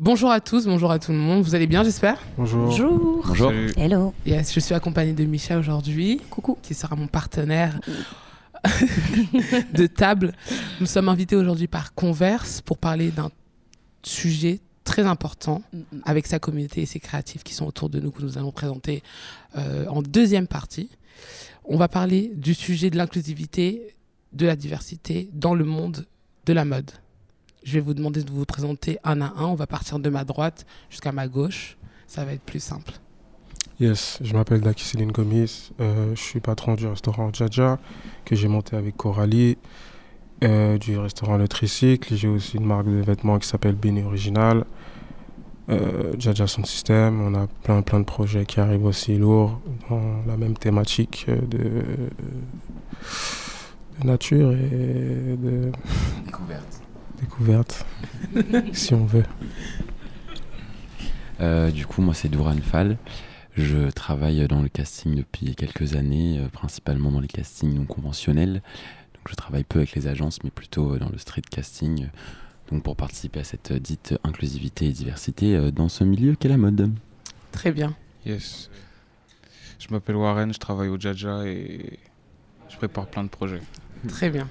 Bonjour à tous, bonjour à tout le monde. Vous allez bien, j'espère Bonjour. Bonjour. Bonjour. Hello. Yes, je suis accompagnée de Micha aujourd'hui. Coucou. Qui sera mon partenaire de table. Nous sommes invités aujourd'hui par Converse pour parler d'un sujet très important avec sa communauté et ses créatifs qui sont autour de nous que nous allons présenter euh, en deuxième partie. On va parler du sujet de l'inclusivité, de la diversité dans le monde de la mode. Je vais vous demander de vous présenter un à un. On va partir de ma droite jusqu'à ma gauche. Ça va être plus simple. Yes, je m'appelle Daki Céline Gomis. Euh, je suis patron du restaurant Jaja que j'ai monté avec Coralie, euh, du restaurant Le Tricycle. J'ai aussi une marque de vêtements qui s'appelle Bini Original. Euh, Jaja Sound System. On a plein plein de projets qui arrivent aussi lourds dans la même thématique de, de nature et de Découverte. Découverte, si on veut. Euh, du coup, moi, c'est Douran Fall. Je travaille dans le casting depuis quelques années, euh, principalement dans les castings non conventionnels. Donc, je travaille peu avec les agences, mais plutôt euh, dans le street casting. Donc, pour participer à cette euh, dite inclusivité et diversité euh, dans ce milieu qu'est la mode. Très bien. Yes. Je m'appelle Warren, je travaille au Jaja et je prépare plein de projets. Très bien.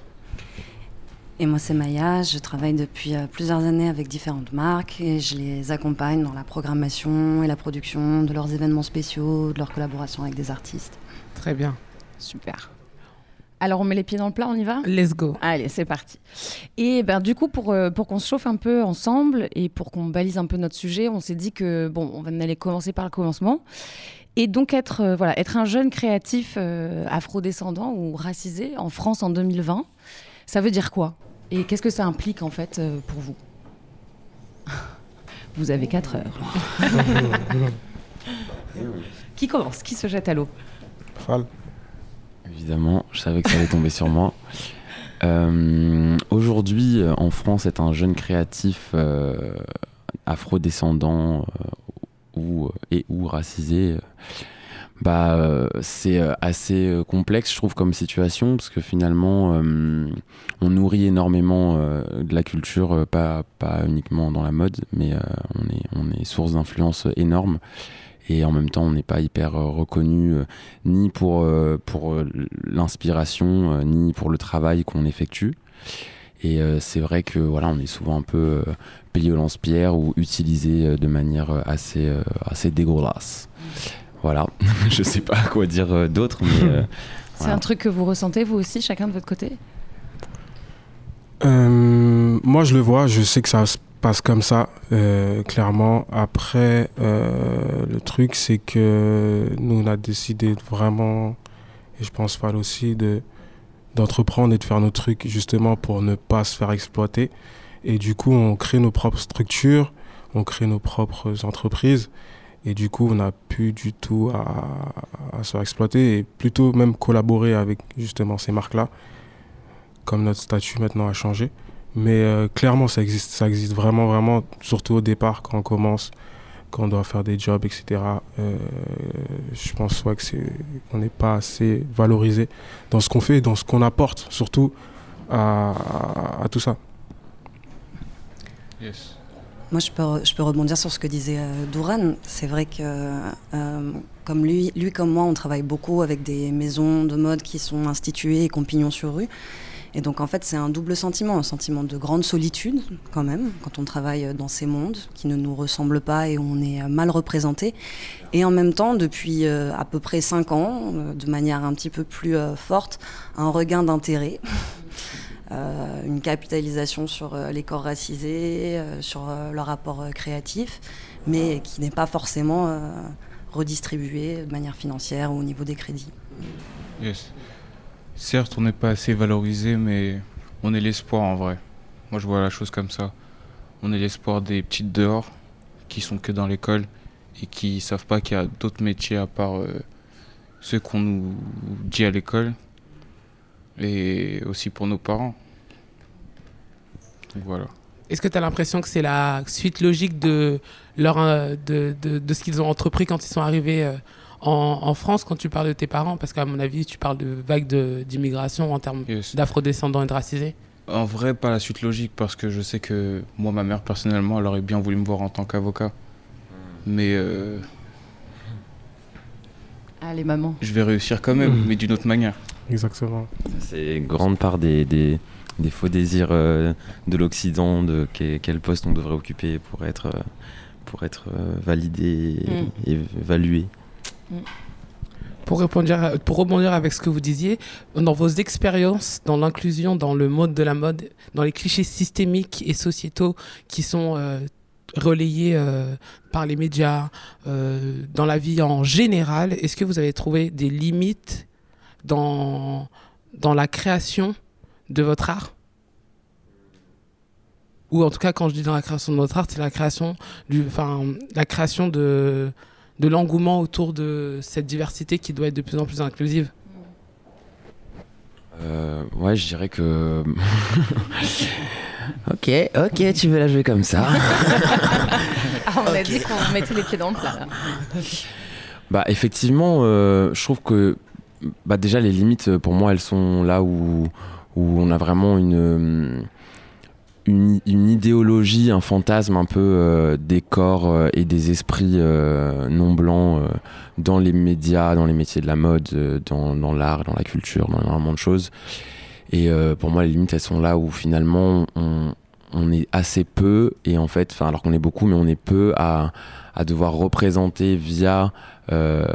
Et moi, c'est Maya. Je travaille depuis euh, plusieurs années avec différentes marques et je les accompagne dans la programmation et la production de leurs événements spéciaux, de leurs collaborations avec des artistes. Très bien. Super. Alors on met les pieds dans le plat, on y va? Let's go. Allez, c'est parti. Et ben, du coup, pour, euh, pour qu'on se chauffe un peu ensemble et pour qu'on balise un peu notre sujet, on s'est dit que bon, on allait commencer par le commencement. Et donc être, euh, voilà, être un jeune créatif euh, afrodescendant ou racisé en France en 2020, ça veut dire quoi? Et qu'est-ce que ça implique en fait euh, pour vous? Vous avez 4 heures. Qui commence? Qui se jette à l'eau? Fall. Évidemment, je savais que ça allait tomber sur moi. Euh, Aujourd'hui, euh, en France, être un jeune créatif euh, afrodescendant euh, ou, et ou racisé, euh, bah, euh, c'est euh, assez euh, complexe, je trouve, comme situation, parce que finalement, euh, on nourrit énormément euh, de la culture, pas, pas uniquement dans la mode, mais on, est, on est source d'influence énorme. Et en même temps, on n'est pas hyper reconnu ni pour, pour l'inspiration, ni pour le travail qu'on effectue. Et c'est vrai que voilà, on est souvent un peu payé au lance-pierre ou utilisé de manière assez, assez dégueulasse. Voilà, je sais pas quoi dire euh, d'autre, mais euh, C'est un truc que vous ressentez vous aussi, chacun de votre côté? Euh, moi, je le vois, je sais que ça se passe comme ça, euh, clairement. Après, euh, le truc, c'est que nous, on a décidé vraiment, et je pense Fall aussi, de d'entreprendre et de faire nos trucs justement pour ne pas se faire exploiter. Et du coup, on crée nos propres structures, on crée nos propres entreprises. Et du coup, on n'a plus du tout à, se exploiter et plutôt même collaborer avec justement ces marques-là comme notre statut maintenant a changé. Mais euh, clairement, ça existe, ça existe vraiment, vraiment, surtout au départ, quand on commence, quand on doit faire des jobs, etc. Euh, je pense ouais, que c'est, on n'est pas assez valorisé dans ce qu'on fait dans ce qu'on apporte, surtout à, à- à tout ça. Yes. Moi, je peux, je peux rebondir sur ce que disait euh, Douran. C'est vrai que, euh, comme lui, lui comme moi, on travaille beaucoup avec des maisons de mode qui sont instituées et pignon sur rue. Et donc, en fait, c'est un double sentiment, un sentiment de grande solitude, quand même, quand on travaille dans ces mondes qui ne nous ressemblent pas et où on est euh, mal représenté. Et en même temps, depuis euh, à peu près cinq ans, euh, de manière un petit peu plus euh, forte, un regain d'intérêt. Euh, une capitalisation sur euh, les corps racisés, euh, sur leur rapport créatif, mais qui n'est pas forcément euh, redistribué de manière financière ou au niveau des crédits. Yes. Certes, on n'est pas assez valorisé, mais on est l'espoir en vrai. Moi, je vois la chose comme ça. On est l'espoir des petites dehors qui sont que dans l'école et qui savent pas qu'il y a d'autres métiers à part ceux qu'on nous dit à l'école et aussi pour nos parents. Donc voilà. Est-ce que tu as l'impression que c'est la suite logique de, leur, euh, de, de, de ce qu'ils ont entrepris quand ils sont arrivés euh, en, en France, quand tu parles de tes parents? Parce qu'à mon avis, tu parles de vague de- d'immigration en termes Yes. d'afrodescendants et de racisés. En vrai, pas la suite logique, parce que je sais que moi, ma mère, personnellement, elle aurait bien voulu me voir en tant qu'avocat. Mais euh, Allez, maman. je vais réussir quand même, Mhm. mais d'une autre manière. Exactement. C'est grande part des, des, des faux désirs euh, de l'Occident, de que- quel poste on devrait occuper pour être, euh, pour être euh, validé et, et évalué. Pour, répondre, pour rebondir avec ce que vous disiez, dans vos expériences dans l'inclusion, dans le mode de la mode, dans les clichés systémiques et sociétaux qui sont euh, relayés euh, par les médias, euh, dans la vie en général, est-ce que vous avez trouvé des limites dans, dans la création de votre art Ou en tout cas, quand je dis dans la création de votre art, c'est la création, du, enfin, la création de, de l'engouement autour de cette diversité qui doit être de plus en plus inclusive. Euh, ouais, je dirais que. ok, ok, tu veux la jouer comme ça. Ah, on a dit qu'on mettait les pieds dans le plat. là. Bah effectivement, euh, je trouve que bah, déjà les limites euh, pour moi elles sont là où, où on a vraiment une, euh, une, idéologie, un fantasme un peu euh, des corps et des esprits non blancs dans les médias, dans les métiers de la mode, dans, dans l'art, dans la culture, dans énormément de choses. Et pour moi les limites elles sont là où finalement on, on est assez peu et en fait, enfin alors qu'on est beaucoup mais on est peu à, à devoir représenter via euh,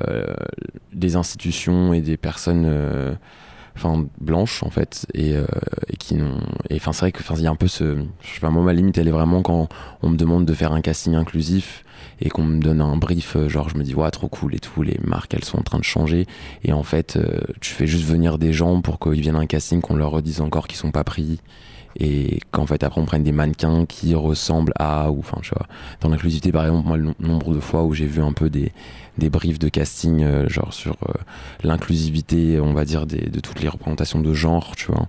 des institutions et des personnes euh, enfin blanches en fait et, euh, qui n'ont enfin c'est vrai que enfin il y a un peu ce je sais pas moi ma limite elle est vraiment quand on me demande de faire un casting inclusif et qu'on me donne un brief genre je me dis ouais trop cool et tout les marques elles sont en train de changer et en fait tu fais juste venir des gens pour qu'ils viennent à un casting qu'on leur redise encore qu'ils sont pas pris et qu'en fait après on prenne des mannequins qui ressemblent à ou enfin tu vois. Dans l'inclusivité par exemple moi le no- nombre de fois où j'ai vu un peu des des briefs de casting euh, genre sur euh, l'inclusivité on va dire des, de toutes les représentations de genre tu vois.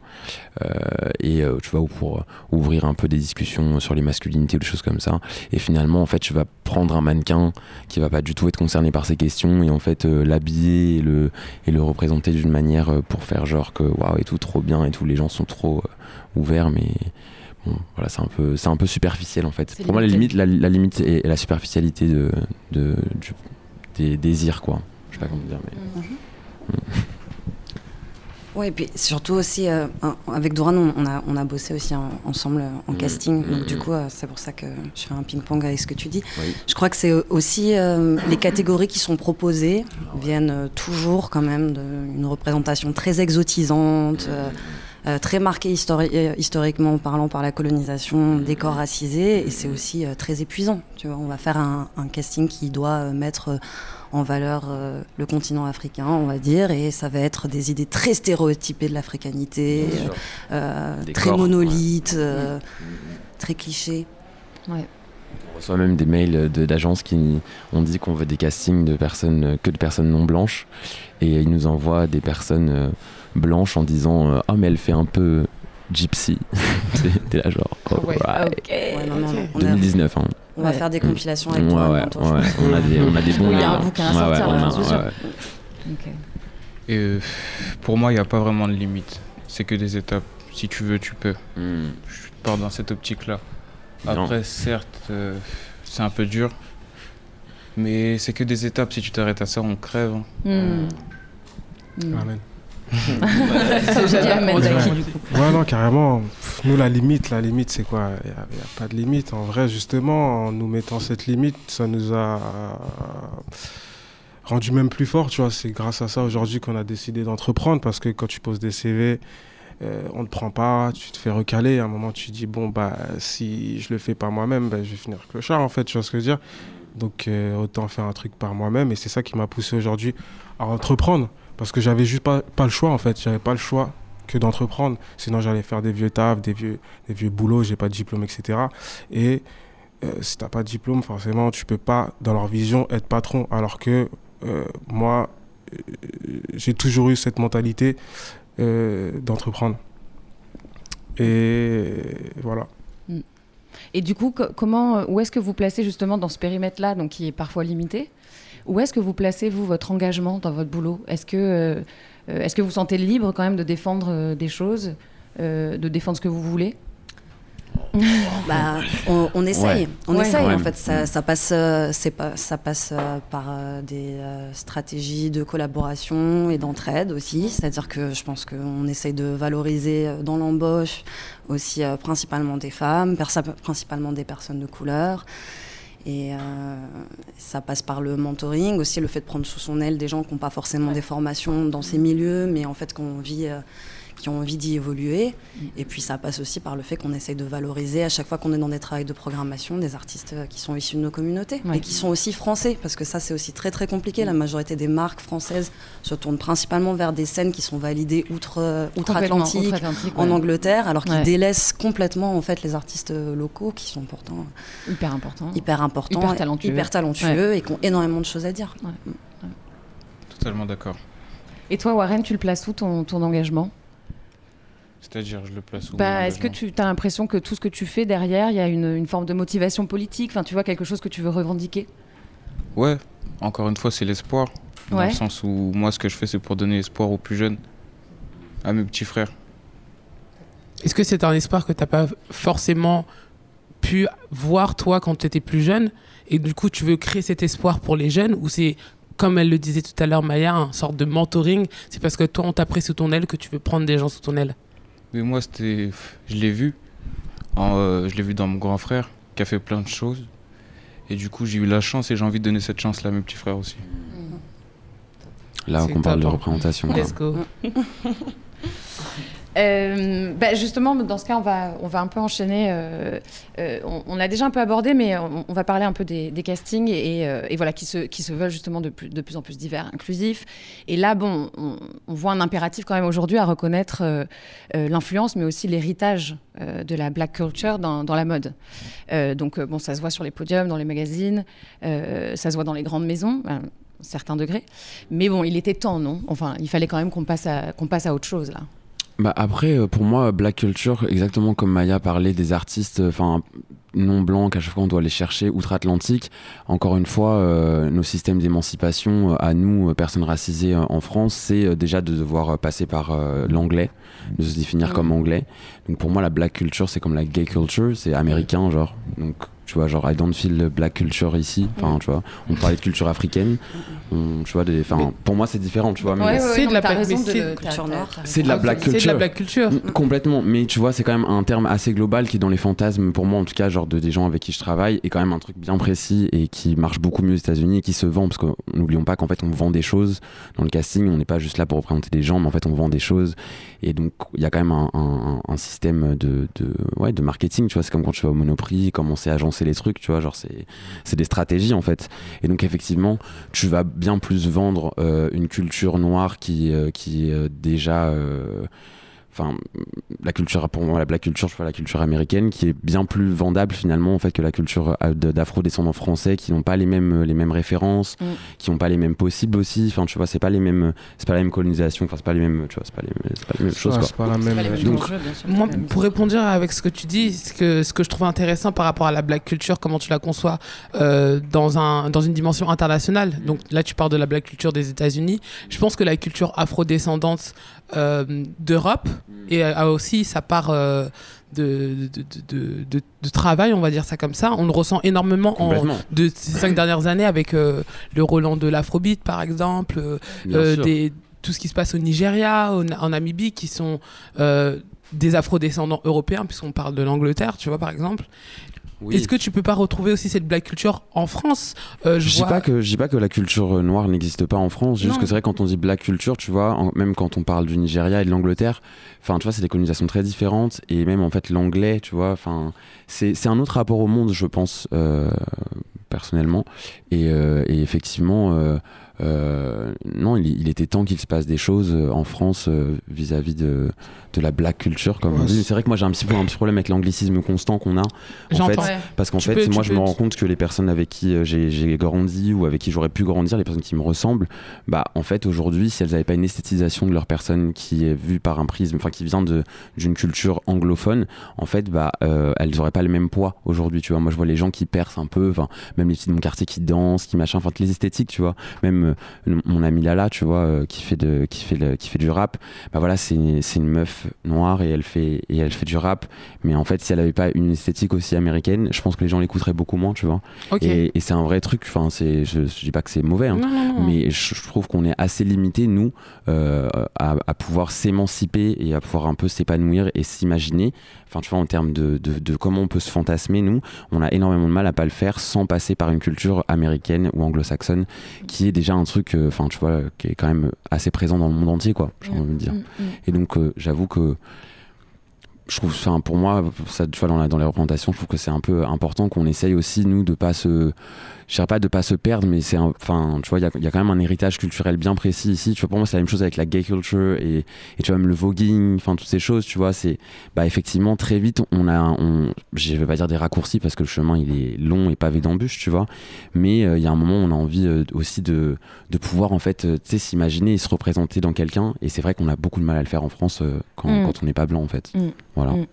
Euh, et tu vois ou pour ouvrir un peu des discussions sur les masculinités ou des choses comme ça. Et finalement en fait tu vas prendre un mannequin qui va pas du tout être concerné par ces questions et en fait l'habiller et le et le représenter d'une manière pour faire genre que waouh et tout trop bien et tous les gens sont trop ouverts mais bon voilà c'est un peu c'est un peu superficiel en fait. Pour moi la limite la, la limite est la superficialité de, de du- des désirs quoi je sais pas comment dire mais Oui, et puis surtout aussi, euh, avec Doran, on, a, on a bossé aussi en- ensemble en Mhm. casting. Donc, du Mhm. coup, euh, c'est pour ça que je fais un ping-pong avec ce que tu dis. Oui. Je crois que c'est aussi euh, les catégories qui sont proposées viennent euh, toujours quand même d'une représentation très exotisante. Très marquée histori- euh, historiquement parlant par la colonisation, décor racisé, et c'est aussi euh, très épuisant. Tu vois, on va faire un, un casting qui doit euh, mettre euh, en valeur euh, le continent africain, on va dire, et ça va être des idées très stéréotypées de l'africanité, euh, Des très corps, monolithes, euh, très clichés. Ouais. On reçoit même des mails de- d'agences qui ont dit qu'on veut des castings de personnes que de personnes non blanches et ils nous envoient des personnes blanches en disant euh, ah mais elle fait un peu gypsy T'es- là genre oh, Ouais. right. Ok. Ouais, non, non, ok. on, a- 2019 hein. on va Ouais. faire des Mm. compilations ouais, avec toi. ouais, ouais, on a des on a des bons Il y a un liens. bouquin à Ouais, sortir, ouais, ouais. Et euh, pour moi, il n'y a pas vraiment de limite. C'est que des étapes. Si tu veux, tu peux. Hmm. Je pars dans cette optique-là. Non. Après, certes, euh, c'est un peu dur. Mais c'est que des étapes. Si tu t'arrêtes à ça, on crève. hein. Hmm. Hmm. Amen. Ouais, non, carrément. Nous, la limite, la limite, c'est quoi? Il n'y a, y a pas de limite. En vrai, justement, en nous mettant cette limite, ça nous a rendu même plus fort, tu vois. C'est grâce à ça aujourd'hui qu'on a décidé d'entreprendre parce que quand tu poses des CV, euh, on ne te prend pas, tu te fais recaler. À un moment, tu te dis, bon, bah, si je le fais pas moi-même, bah, je vais finir clochard, en fait, tu vois ce que je veux dire? Donc, euh, autant faire un truc par moi-même. Et c'est ça qui m'a poussé aujourd'hui à entreprendre parce que j'avais juste pas, le choix, en fait. J'avais pas le choix que d'entreprendre. Sinon, j'allais faire des vieux tafs, des vieux, des vieux boulots, j'ai pas de diplôme, etc. Et euh, si t'as pas de diplôme, forcément, tu peux pas, dans leur vision, être patron. Alors que euh, moi, euh, j'ai toujours eu cette mentalité euh, d'entreprendre. Et voilà. Et du coup, co- comment, où est-ce que vous placez justement dans ce périmètre-là, donc qui est parfois limité? Où est-ce que vous placez vous votre engagement dans votre boulot? Est-ce que, euh, euh, est-ce que vous sentez libre quand même de défendre euh, des choses de défendre ce que vous voulez? Bah, on, on essaye, Ouais. on Ouais. essaye Ouais. en fait. Ça, ça passe, euh, c'est pas, ça passe euh, par euh, des euh, stratégies de collaboration et d'entraide aussi. C'est-à-dire que je pense qu'on essaye de valoriser euh, dans l'embauche aussi euh, principalement des femmes, principalement des personnes de couleur. Et euh, ça passe par le mentoring, aussi le fait de prendre sous son aile des gens qui n'ont pas forcément des formations dans ces milieux, mais en fait qui ont envie, euh, qui ont envie d'y évoluer. Et puis ça passe aussi par le fait qu'on essaye de valoriser à chaque fois qu'on est dans des travails de programmation des artistes euh, qui sont issus de nos communautés Ouais. et qui sont aussi français, parce que ça c'est aussi très très compliqué. La majorité des marques françaises se tournent principalement vers des scènes qui sont validées outre, euh, outre-Atlantique, en ouais. Angleterre, alors qu'ils Ouais. délaissent complètement en fait les artistes euh, locaux qui sont pourtant Hyper important. hyper importants, Hyper talentueux. hyper talentueux et qui ont énormément de choses à dire. Totalement d'accord. Et toi, Warren, tu le places où ton, ton engagement? C'est-à-dire, je le place où bah, Est-ce que tu as l'impression que tout ce que tu fais derrière, il y a une, une forme de motivation politique? Enfin, tu vois, quelque chose que tu veux revendiquer? Ouais, encore une fois, c'est l'espoir. Dans Ouais. le sens où moi, ce que je fais, c'est pour donner espoir aux plus jeunes, à mes petits frères. Est-ce que c'est un espoir que tu n'as pas forcément pu voir toi quand tu étais plus jeune? Et du coup tu veux créer cet espoir pour les jeunes? Ou c'est comme elle le disait tout à l'heure Maya, une sorte de mentoring, c'est parce que toi on t'a pris sous ton aile que tu veux prendre des gens sous ton aile? Mais moi, c'était, je l'ai vu. En, euh, je l'ai vu dans mon grand frère, qui a fait plein de choses. Et du coup, j'ai eu la chance et j'ai envie de donner cette chance-là à mes petits frères aussi. Là, on parle de hein. représentation. Let's go. Euh, bah, justement, dans ce cas, on va, on va un peu enchaîner. euh, euh, on, a déjà un peu abordé, mais on, va parler un peu des, castings et, voilà, qui se, veulent justement de plus, en plus divers, inclusifs. Et là, bon, on, voit un impératif quand même aujourd'hui à reconnaître l'influence, mais aussi l'héritage de la black culture dans, la mode. Donc, bon, ça se voit sur les podiums, dans les magazines, ça se voit dans les grandes maisons. à un certain degré. Mais bon, il était temps, non? Enfin, il fallait quand même qu'on passe, à- qu'on passe à autre chose, là. Bah après, euh, pour moi, Black Culture, exactement comme Maya parlait des artistes, euh, enfin non blancs, qu'à chaque fois on doit les chercher outre-Atlantique. Encore une fois, euh, nos systèmes d'émancipation à nous, personnes racisées en France, c'est déjà de devoir passer par euh, l'anglais, de se définir Mhm. comme anglais. Donc pour moi, la Black Culture, c'est comme la gay culture, c'est américain, genre. Donc tu vois, genre I don't feel the Black Culture ici. Enfin, tu vois, on parlait de culture africaine. On, tu vois, des, enfin, Mais- pour moi, c'est différent, tu vois. mais- Ouais, ouais, c'est de la black- culture C'est de la black C'est de la culture. black culture. Mm, Complètement, mais tu vois, c'est quand même un terme assez global qui, dans les fantasmes, pour moi en tout cas, genre de des gens avec qui je travaille, est quand même un truc bien précis et qui marche beaucoup mieux aux États-Unis et qui se vend, parce que n'oublions pas qu'en fait, on vend des choses dans le casting, on n'est pas juste là pour représenter des gens, mais en fait, on vend des choses. Et donc, il y a quand même un, un- un système de, de, ouais, de marketing, tu vois, c'est comme quand tu vas au Monoprix, comment c'est agencer les trucs, tu vois, genre, c'est c'est des stratégies en fait. Et donc, effectivement, tu vas bien plus vendre euh, une culture noire qui, euh, qui est euh, déjà. Euh, Enfin, la culture, pour moi, la black culture, je vois la culture américaine, qui est bien plus vendable finalement en fait que la culture euh, de- d'afro-descendants français, qui n'ont pas les mêmes, les mêmes références, Mm. qui n'ont pas les mêmes possibles aussi. Enfin, tu vois, c'est pas les mêmes, c'est pas la même colonisation. Enfin, c'est pas les mêmes, tu vois, c'est pas les, c'est pas les mêmes choses quoi. pas la même. pas les mêmes Donc- enjeux, Moi, pour répondre avec ce que tu dis, ce que, ce que je trouve intéressant par rapport à la black culture, comment tu la conçois euh, dans, un, dans une dimension internationale. Donc là, tu parles de la black culture des États-Unis. Je pense que la culture afrodescendante euh, d'Europe, et euh, aussi sa part euh, de, de, de, de- de travail, on va dire ça comme ça, on le ressent énormément en, de ces cinq dernières années avec euh, le Roland de l'Afrobeat, par exemple. euh, des, tout ce qui se passe au Nigeria, au- en Namibie, qui sont des afro-descendants européens, puisqu'on parle de l'Angleterre, tu vois, par exemple. Oui. Est-ce que tu peux pas retrouver aussi cette black culture en France? Euh, Je dis vois- pas que je dis pas que la culture euh, noire n'existe pas en France. Juste Non. que c'est vrai quand on dit black culture, tu vois, en- même quand on parle du Nigeria et de l'Angleterre, enfin tu vois, c'est des colonisations très différentes et même en fait l'anglais, tu vois, enfin c'est c'est un autre rapport au monde, je pense euh, personnellement. Et, euh, et effectivement, euh, non, il, il était temps qu'il se passe des choses euh, en France euh, vis-à-vis de, de la black culture, comme on dit. c'est- vrai que moi j'ai un petit peu un petit problème avec l'anglicisme constant qu'on a. En fait, parce qu'en fait, peux- moi, je me rends compte que les personnes avec qui euh, j'ai grandi ou avec qui j'aurais pu grandir, les personnes qui me ressemblent, bah, en fait, aujourd'hui, si elles n'avaient pas une esthétisation de leur personne qui est vue par un prisme, enfin, qui vient de- d'une culture anglophone, en fait, bah, euh, elles n'auraient pas le même poids aujourd'hui, tu vois. Moi, je vois les gens qui percent un peu, enfin, même les petits de mon quartier qui dansent, qui machin, enfin, toutes les esthétiques, tu vois. Même euh, mon amie Lala, tu vois, euh, qui fait de, qui fait le, qui fait du rap. Bah voilà, c'est une, c'est une meuf noire et elle fait et elle fait du rap. Mais en fait, si elle avait pas une esthétique aussi américaine, je pense que les gens l'écouteraient beaucoup moins, tu vois. Ok. Et, et c'est un vrai truc. Enfin, c'est, je, je dis pas que c'est mauvais, hein, mais je, je trouve qu'on est assez limité nous euh, à, à pouvoir s'émanciper et à pouvoir un peu s'épanouir et s'imaginer. Enfin, tu vois, en termes de, de, de comment on peut se fantasmer, nous, on a énormément de mal à pas le faire sans passer par une culture américaine ou anglo-saxonne, qui est déjà un truc, euh, enfin, tu vois, qui est quand même assez présent dans le monde entier, quoi. J'ai envie de dire. Mm, mm. Et donc, euh, j'avoue que je trouve, enfin, pour moi, ça, tu vois, dans, la- dans les représentations, je trouve que c'est un peu important qu'on essaye aussi, nous, de pas se, je dirais pas de pas se perdre, mais c'est, enfin, tu vois, il y a, il y a quand même un héritage culturel bien précis ici. Tu vois, pour moi, c'est la même chose avec la gay culture et, et tu vois, même le voguing, enfin, toutes ces choses, tu vois, c'est, bah, effectivement, très vite, on a, on, je vais pas dire des raccourcis parce que le chemin, il est long et pavé d'embûches, tu vois, mais euh, il y a un moment, on a envie euh, aussi de, de pouvoir, en fait, euh, tu sais, s'imaginer et se représenter dans quelqu'un, et c'est vrai qu'on a beaucoup de mal à le faire en France euh, quand, Mm. quand on n'est pas blanc, en fait. Mm. Voilà. Mm.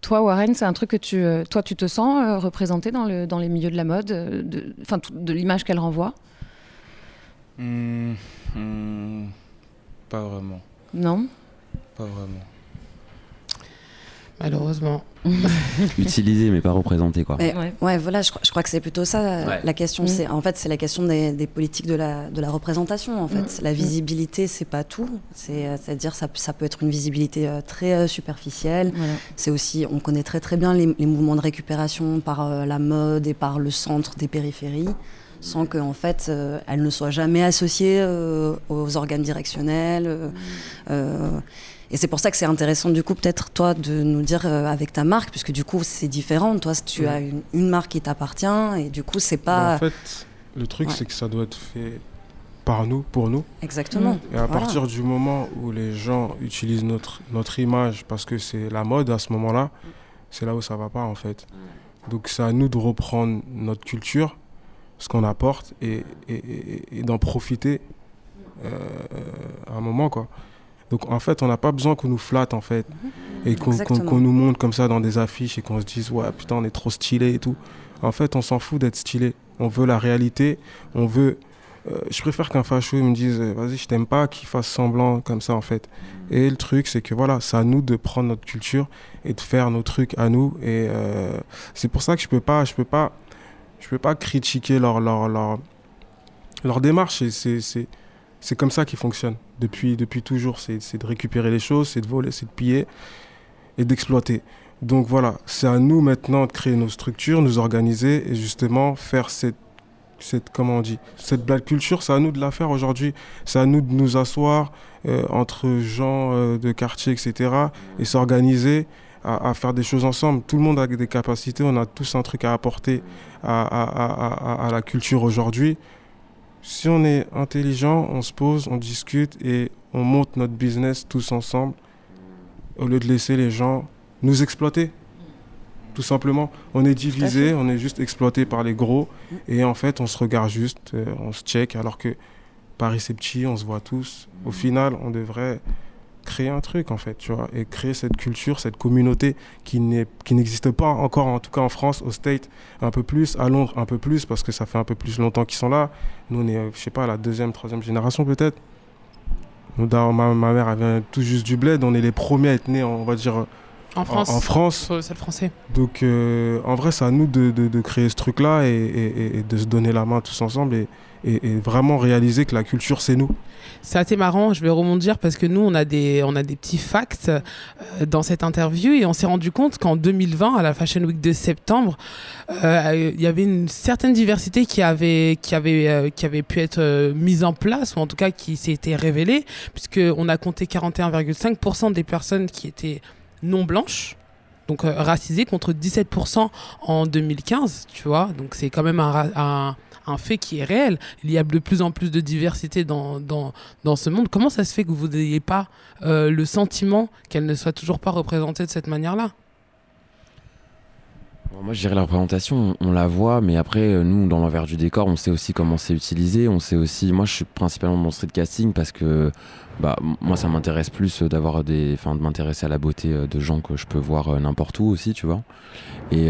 Toi, Warren, c'est un truc que tu, euh, toi, tu te sens euh, représenté dans, le, dans les milieux de la mode, euh, de, enfin, de l'image qu'elle renvoie? Hmm, hmm, pas vraiment. Non? Pas vraiment. Malheureusement. Utiliser, mais pas représenter, quoi. Mais- Ouais. Ouais, voilà, je, crois- je crois que c'est plutôt ça euh, Ouais. la question. Mm. C'est en fait c'est la question des, des politiques de la, de la représentation. En fait, Mm. la Mm. visibilité c'est pas tout. C'est euh, à dire ça, ça peut être une visibilité euh, très euh, superficielle. Voilà. C'est aussi on connaît très très bien les, les mouvements de récupération par euh, la mode et par le centre des périphéries, sans que en fait euh, elles ne soient jamais associées euh, aux organes directionnels. euh, euh, et c'est pour ça que c'est intéressant du coup peut-être toi de nous dire euh, avec ta marque, puisque du coup c'est différent. Toi tu Ouais. as une, une marque qui t'appartient et du coup c'est Mais pas En fait, le truc, Ouais. c'est que ça doit être fait par nous, pour nous. exactement. Et à Voilà. partir du moment où les gens utilisent notre, notre image parce que c'est la mode à ce moment-là, c'est là où ça va pas en fait. Donc c'est à nous de reprendre notre culture, ce qu'on apporte et, et- et- et d'en profiter euh, à un moment quoi. Donc en fait on n'a pas besoin qu'on nous flatte en fait. Et qu'on nous montre comme ça dans des affiches et qu'on se dise ouais putain on est trop stylé et tout. En fait on s'en fout d'être stylé. On veut la réalité, on veut euh, je préfère qu'un facho me dise euh, vas-y je t'aime pas qu'il fasse semblant comme ça en fait. Et le truc c'est que voilà c'est à nous de prendre notre culture et de faire nos trucs à nous. Et euh, c'est pour ça que je peux pas je peux pas je peux pas critiquer leur leur leur, leur démarche. C'est c'est comme ça qu'ils fonctionnent depuis depuis toujours c'est de récupérer les choses c'est de voler c'est de piller et d'exploiter. Donc voilà c'est à nous maintenant de créer nos structures nous organiser et justement faire cette cette comment on dit cette black culture. C'est à nous de la faire aujourd'hui. C'est à nous de nous asseoir euh, entre gens euh, de quartier etc et s'organiser à, à faire des choses ensemble. Tout le monde a des capacités. On a tous un truc à apporter à, à, à la culture aujourd'hui si on est intelligent on se pose on discute et on monte notre business tous ensemble au lieu de laisser les gens nous exploiter tout simplement. On est divisé, on est juste exploité par les gros. Et en fait, on se regarde juste, euh, on se check, alors que Paris, c'est petit, on se voit tous. Au final, on devrait créer un truc, en fait, tu vois, et créer cette culture, cette communauté qui n'existe pas encore, en tout cas en France, au State, un peu plus, à Londres, un peu plus, parce que ça fait un peu plus longtemps qu'ils sont là. Nous, on est, euh, je sais pas, la deuxième, troisième génération, peut-être. Ma, ma mère, vient tout juste du bled. On est les premiers à être nés, on va dire, En France. en France. Sur le français. Donc, euh, en vrai, c'est à nous de, de- de créer ce truc-là et, et- et de se donner la main tous ensemble et, vraiment réaliser que la culture, c'est nous. C'est assez marrant, je vais rebondir parce que nous, on a des, on a des petits facts euh, dans cette interview et on s'est rendu compte qu'en 2020, à la Fashion Week de septembre, euh, il y avait une certaine diversité qui avait, qui avait, euh, qui avait pu être mise en place ou en tout cas qui s'était révélée, puisqu'on a compté 41,5% des personnes qui étaient non blanches. Donc euh, racisées contre 17% en 2015, tu vois. Donc c'est quand même un, un fait qui est réel. Il y a de plus en plus de diversité dans, dans, dans ce monde. Comment ça se fait que vous n'ayez pas euh, le sentiment qu'elle ne soit toujours pas représentée de cette manière-là? Moi, je dirais la représentation, on, la voit, mais après, euh, nous, dans l'envers du décor, on sait aussi comment c'est utilisé. On sait aussi. Moi, je suis principalement dans le street casting parce que, bah, moi, ça m'intéresse plus d'avoir des, enfin, de m'intéresser à la beauté euh, de gens que je peux voir euh, n'importe où aussi, tu vois. Et,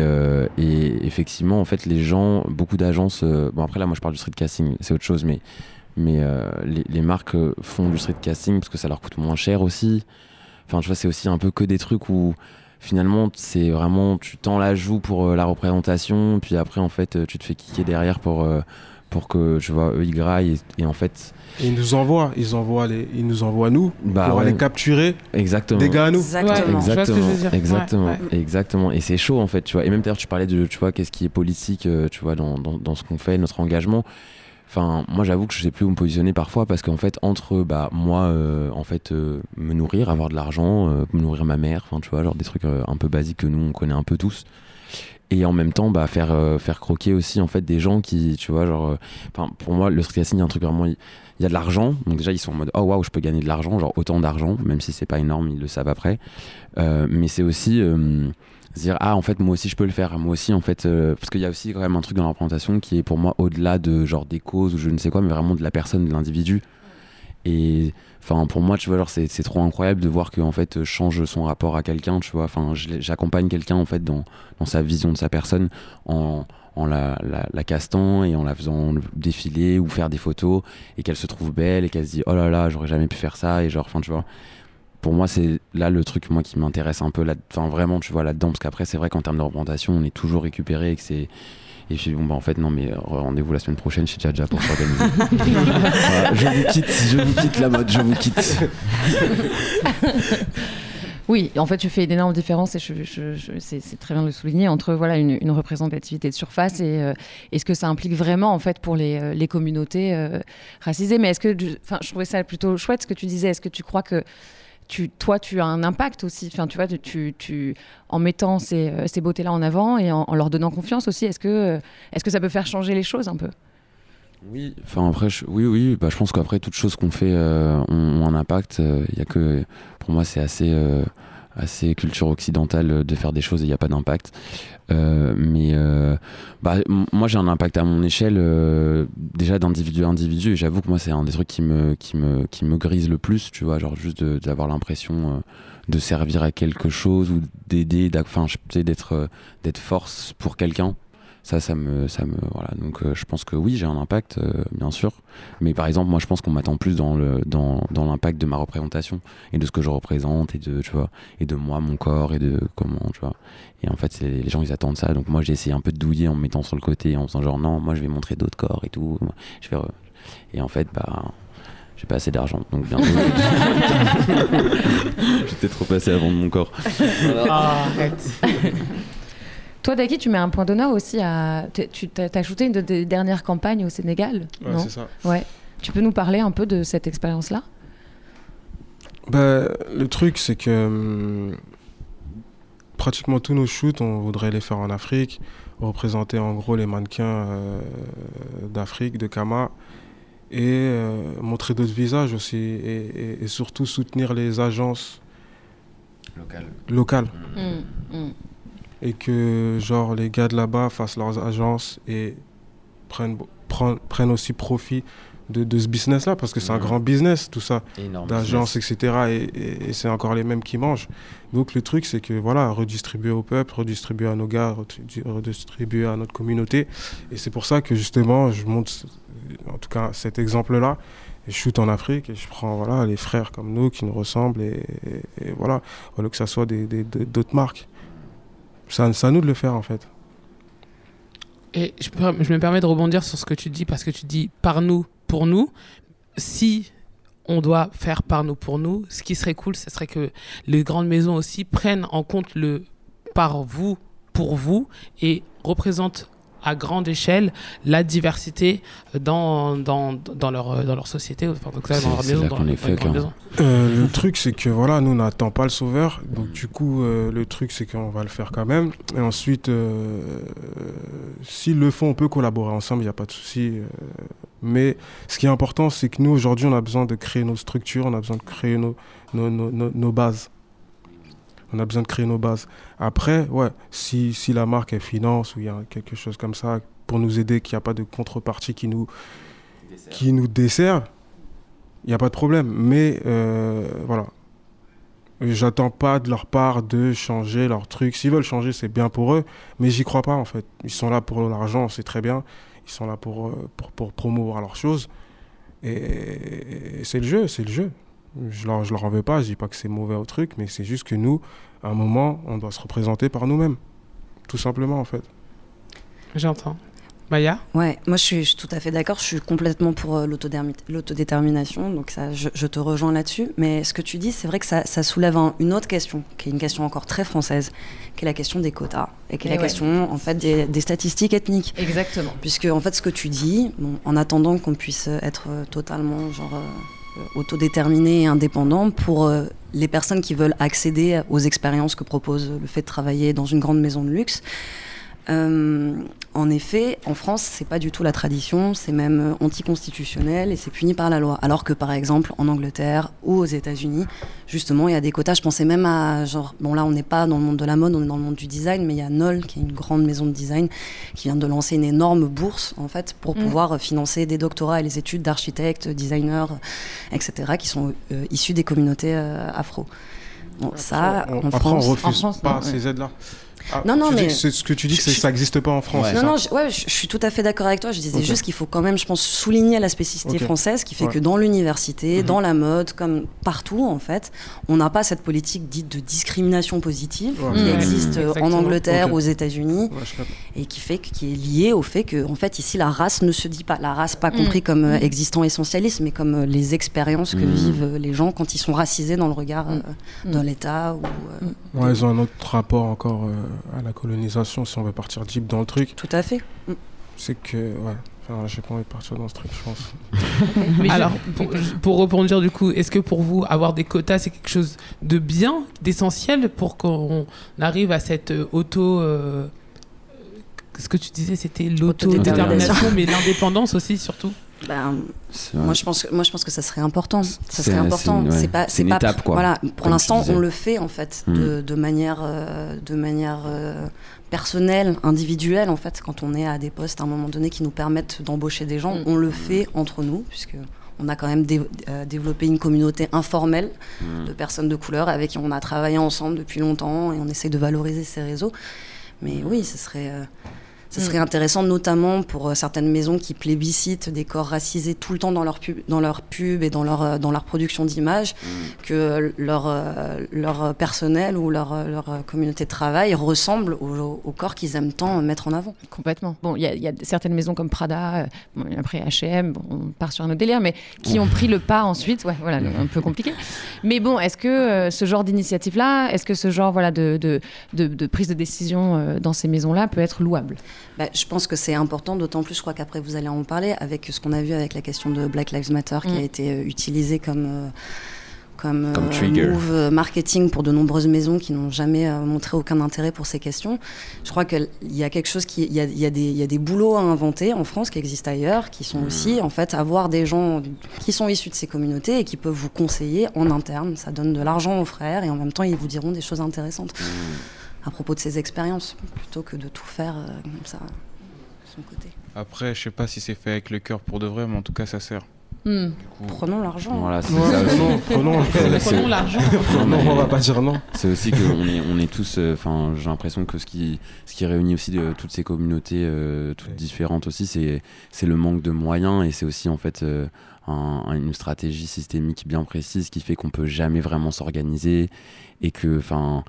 et, effectivement, en fait, les gens, beaucoup d'agences. bon, après là, moi, je parle du street casting, c'est autre chose, mais, mais les, les, marques font du street casting parce que ça leur coûte moins cher aussi. Enfin, tu vois, c'est aussi un peu que des trucs où finalement c'est vraiment tu tends la joue pour euh, la représentation puis après en fait euh, tu te fais kicker derrière pour euh, pour que je vois eux ils graillent et, en fait ils nous envoient ils envoient les ils nous envoient nous bah pour aller capturer exactement. des gars à nous. Exactement. Exactement. Exactement, et c'est chaud en fait tu vois. Et même d'ailleurs tu parlais de tu vois qu'est-ce qui est politique tu vois dans, dans, dans ce qu'on fait notre engagement Enfin, moi, j'avoue que je sais plus où me positionner parfois parce qu'en fait, entre bah, moi, euh, en fait, euh, me nourrir, avoir de l'argent, euh, me nourrir ma mère, enfin, tu vois, genre des trucs un peu basiques que nous, on connaît un peu tous. Et en même temps, bah, faire, faire croquer aussi, en fait, des gens qui, tu vois, genre, enfin, pour moi, le street casting, il y a un truc vraiment, il a de l'argent. Donc, déjà, ils sont en mode, oh waouh, je peux gagner de l'argent, genre autant d'argent, même si c'est pas énorme, ils le savent après. mais c'est aussi dire ah en fait moi aussi je peux le faire. Moi aussi en fait euh, parce qu'il y a aussi quand même un truc dans la représentation qui est pour moi au-delà de genre des causes ou je ne sais quoi mais vraiment de la personne de l'individu. Et enfin pour moi tu vois genre c'est trop incroyable de voir que en fait change son rapport à quelqu'un tu vois. Enfin j'accompagne quelqu'un en fait dans, dans sa vision de sa personne en en la, la, castant et en la faisant défiler ou faire des photos et qu'elle se trouve belle et qu'elle se dit oh là là j'aurais jamais pu faire ça et genre enfin tu vois pour moi, c'est là le truc moi qui m'intéresse un peu là, enfin vraiment, tu vois là-dedans, parce qu'après, c'est vrai qu'en termes de représentation, on est toujours récupéré et que c'est et puis bon bah en fait non mais rendez-vous la semaine prochaine chez Jaja pour s'organiser. je vous quitte, je vous quitte la mode, je vous quitte. Oui, en fait, tu fais une énorme différence et je, c'est très bien de le souligner entre voilà une, représentativité de surface et, euh, ce que ça implique vraiment en fait pour les, euh, les communautés euh, racisées. Mais est-ce que, enfin, je trouvais ça plutôt chouette ce que tu disais. Est-ce que tu crois que toi, tu as un impact aussi. En mettant ces, euh, ces beautés-là en avant et en, leur donnant confiance aussi. Est-ce que, euh, est-ce que ça peut faire changer les choses un peu? Oui. Enfin après, oui, oui. Bah, je pense qu'après toute chose qu'on fait euh, ont, un impact. Il que, pour moi, c'est assez assez culture occidentale de faire des choses et il n'y a pas d'impact. Euh, mais euh, bah, moi j'ai un impact à mon échelle euh, déjà d'individu à individu et j'avoue que moi c'est un des trucs qui me, qui, me, qui me grise le plus, tu vois, genre juste d'avoir l'impression de servir à quelque chose ou d'aider, d'être d'être force pour quelqu'un ça, ça me, ça me, voilà. Donc, euh, je pense que oui, j'ai un impact, euh, bien sûr. Mais par exemple, moi, je pense qu'on m'attend plus dans le, dans, dans l'impact de ma représentation et de ce que je représente et de, tu vois, et de moi, mon corps et de comment, tu vois. Et en fait, les gens, ils attendent ça. Donc, moi, j'ai essayé un peu de douiller en me mettant sur le côté, en faisant genre, non, moi, je vais montrer d'autres corps et tout. Je vais, et en fait, bah, j'ai pas assez d'argent, donc bientôt. J'étais trop passé avant de mon corps. Ah, arrête. Toi, Daki, tu mets un point d'honneur aussi à. Tu as shooté une des dernières campagnes au Sénégal Ouais, c'est ça. Ouais. Tu peux nous parler un peu de cette expérience-là? Bah, Le truc, c'est que hum, pratiquement tous nos shoots, on voudrait les faire en Afrique, représenter en gros les mannequins euh, d'Afrique, de Kama, et euh, montrer d'autres visages aussi, et, surtout soutenir les agences locales. locales. Mmh, mmh et que genre les gars de là-bas fassent leurs agences et prennent, prennent, aussi profit de, de ce business-là, parce que c'est un grand business, tout ça, d'agences, etc. Et, c'est encore les mêmes qui mangent. Donc le truc, c'est que voilà, redistribuer au peuple, redistribuer à nos gars, redistribuer à notre communauté. Et c'est pour ça que justement, je monte, en tout cas, cet exemple-là. Je shoot en Afrique et je prends voilà, les frères comme nous qui nous ressemblent et, voilà, que ça soit d'autres marques. C'est à nous de le faire en fait. Et je, je, me permets de rebondir sur ce que tu dis parce que tu dis par nous, pour nous. Si on doit faire par nous, pour nous, ce qui serait cool, ce serait que les grandes maisons aussi prennent en compte le par vous, pour vous et représentent à grande échelle la diversité dans, dans, dans, leur, dans leur société, enfin, donc dans leur maison. Dans, euh, le truc, c'est que voilà, nous, on n'attend pas le sauveur. Donc, du coup, euh, le truc, c'est qu'on va le faire quand même. Et ensuite, euh, s'ils le font, on peut collaborer ensemble, il n'y a pas de souci. mais ce qui est important, c'est que nous, aujourd'hui, on a besoin de créer nos structures, on a besoin de créer nos, nos, nos, nos bases On a besoin de créer nos bases. Après, ouais, si, si la marque elle finance ou il y a quelque chose comme ça pour nous aider, qu'il n'y a pas de contrepartie qui nous, qui nous dessert, il n'y a pas de problème. Mais euh, voilà. J'attends pas de leur part de changer leur truc. S'ils veulent changer, c'est bien pour eux. Mais j'y crois pas, en fait. Ils sont là pour l'argent, c'est très bien. Ils sont là pour, euh, pour, pour promouvoir leurs choses. Et, c'est le jeu, c'est le jeu. Je leur, je leur en veux pas, je dis pas que c'est mauvais au truc, mais c'est juste que nous, à un moment, on doit se représenter par nous-mêmes. Tout simplement, en fait. J'entends. Maya? Ouais, moi je suis, tout à fait d'accord, je suis complètement pour euh, l'autodétermination, donc ça, je, te rejoins là-dessus. Mais ce que tu dis, c'est vrai que ça, soulève une autre question, qui est une question encore très française, qui est la question des quotas, et qui est la question en fait des, statistiques ethniques. Exactement. Puisque en fait ce que tu dis, en attendant qu'on puisse être euh, totalement genre euh, autodéterminé et indépendant pour les personnes qui veulent accéder aux expériences que propose le fait de travailler dans une grande maison de luxe. Euh, en effet, en France, c'est pas du tout la tradition, c'est même euh, anticonstitutionnel et c'est puni par la loi. Alors que par exemple en Angleterre ou aux États-Unis, justement, il y a des quotas. Je pensais même à genre, bon là, on n'est pas dans le monde de la mode, on est dans le monde du design, mais il y a Knoll, qui est une grande maison de design, qui vient de lancer une énorme bourse en fait pour mm. pouvoir financer des doctorats et les études d'architectes, designers, etc., qui sont euh, issus des communautés afro. Bon, ça, en France, on refuse pas ces aides-là. Ah, non, non, mais. ce que tu dis, c'est que ça n'existe pas en France. non, non, je, ouais, je, suis tout à fait d'accord avec toi. Je disais juste qu'il faut quand même, je pense, souligner la spécificité française qui fait que dans l'université, mhm. dans la mode, comme partout, en fait, on n'a pas cette politique dite de discrimination positive qui existe en Angleterre, aux États-Unis, et qui fait qui est liée au fait que, en fait, ici, la race ne se dit pas. La race, pas mm. compris comme euh, existant essentialiste, mais comme euh, les expériences que mm. vivent euh, les gens quand ils sont racisés dans le regard mm. de l'État. Ou, ils ont un autre rapport encore à la colonisation, si on veut partir deep dans le truc. Tout à fait. Mm. C'est que, ouais. Enfin, j'ai pas envie de partir dans ce truc, je pense. Alors, pour, pour rebondir du coup, est-ce que pour vous, avoir des quotas, c'est quelque chose de bien, d'essentiel pour qu'on arrive à cette euh, auto. Euh, ce que tu disais, c'était l'autodétermination, mais l'indépendance aussi, surtout? Ben, moi je pense moi je pense que ça serait important. Ça serait important. c'est pas c'est pas étape, quoi, voilà pour l'instant on le fait en fait de, hmm. de, manière euh, de manière euh, personnelle individuelle en fait quand on est à des postes à un moment donné qui nous permettent d'embaucher des gens. Hmm. on le fait entre nous puisque on a quand même euh, développé une communauté informelle hmm. de personnes de couleur avec qui on a travaillé ensemble depuis longtemps et on essaie de valoriser ces réseaux. Mais oui ce serait ce serait mm. intéressant, notamment pour euh, certaines maisons qui plébiscitent des corps racisés tout le temps dans leur pub, dans leur pub et dans leur, euh, dans leur production d'images, mm. que leur, euh, leur personnel ou leur, leur communauté de travail ressemble au, corps qu'ils aiment tant mettre en avant. Complètement. Bon, il y, a certaines maisons comme Prada, après H&M, on part sur un autre délire, mais qui ont pris le pas ensuite. Ouais, voilà, un peu compliqué. Mais bon, est-ce que ce genre d'initiative-là, est-ce que ce genre voilà, de, de, de prise de décision dans ces maisons-là peut être louable? Bah, je pense que c'est important, d'autant plus, je crois qu'après vous allez en parler, avec ce qu'on a vu avec la question de Black Lives Matter, qui a mm. été euh, utilisée comme, euh, comme, euh, move marketing pour de nombreuses maisons qui n'ont jamais montré aucun intérêt pour ces questions. Je crois qu'il y a quelque chose qui. Il y a, y, a y a, des boulots à inventer en France qui existent ailleurs, qui sont mm. aussi, en fait, avoir des gens qui sont issus de ces communautés et qui peuvent vous conseiller en interne. Ça donne de l'argent aux frères et en même temps, ils vous diront des choses intéressantes. Mm à propos de ses expériences, plutôt que de tout faire euh, comme ça, de son côté. Après, je sais pas si c'est fait avec le cœur pour de vrai, mais en tout cas, ça sert. Hmm. Prenons l'argent. Voilà, c'est ça. prenons, prenons l'argent. non, on va pas dire non. C'est aussi qu'on est, on est tous. Euh, enfin, j'ai l'impression que ce qui, ce qui réunit aussi de, toutes ces communautés, euh, toutes différentes aussi, c'est, c'est le manque de moyens et c'est aussi en fait une stratégie systémique bien précise qui fait qu'on peut jamais vraiment s'organiser et que, enfin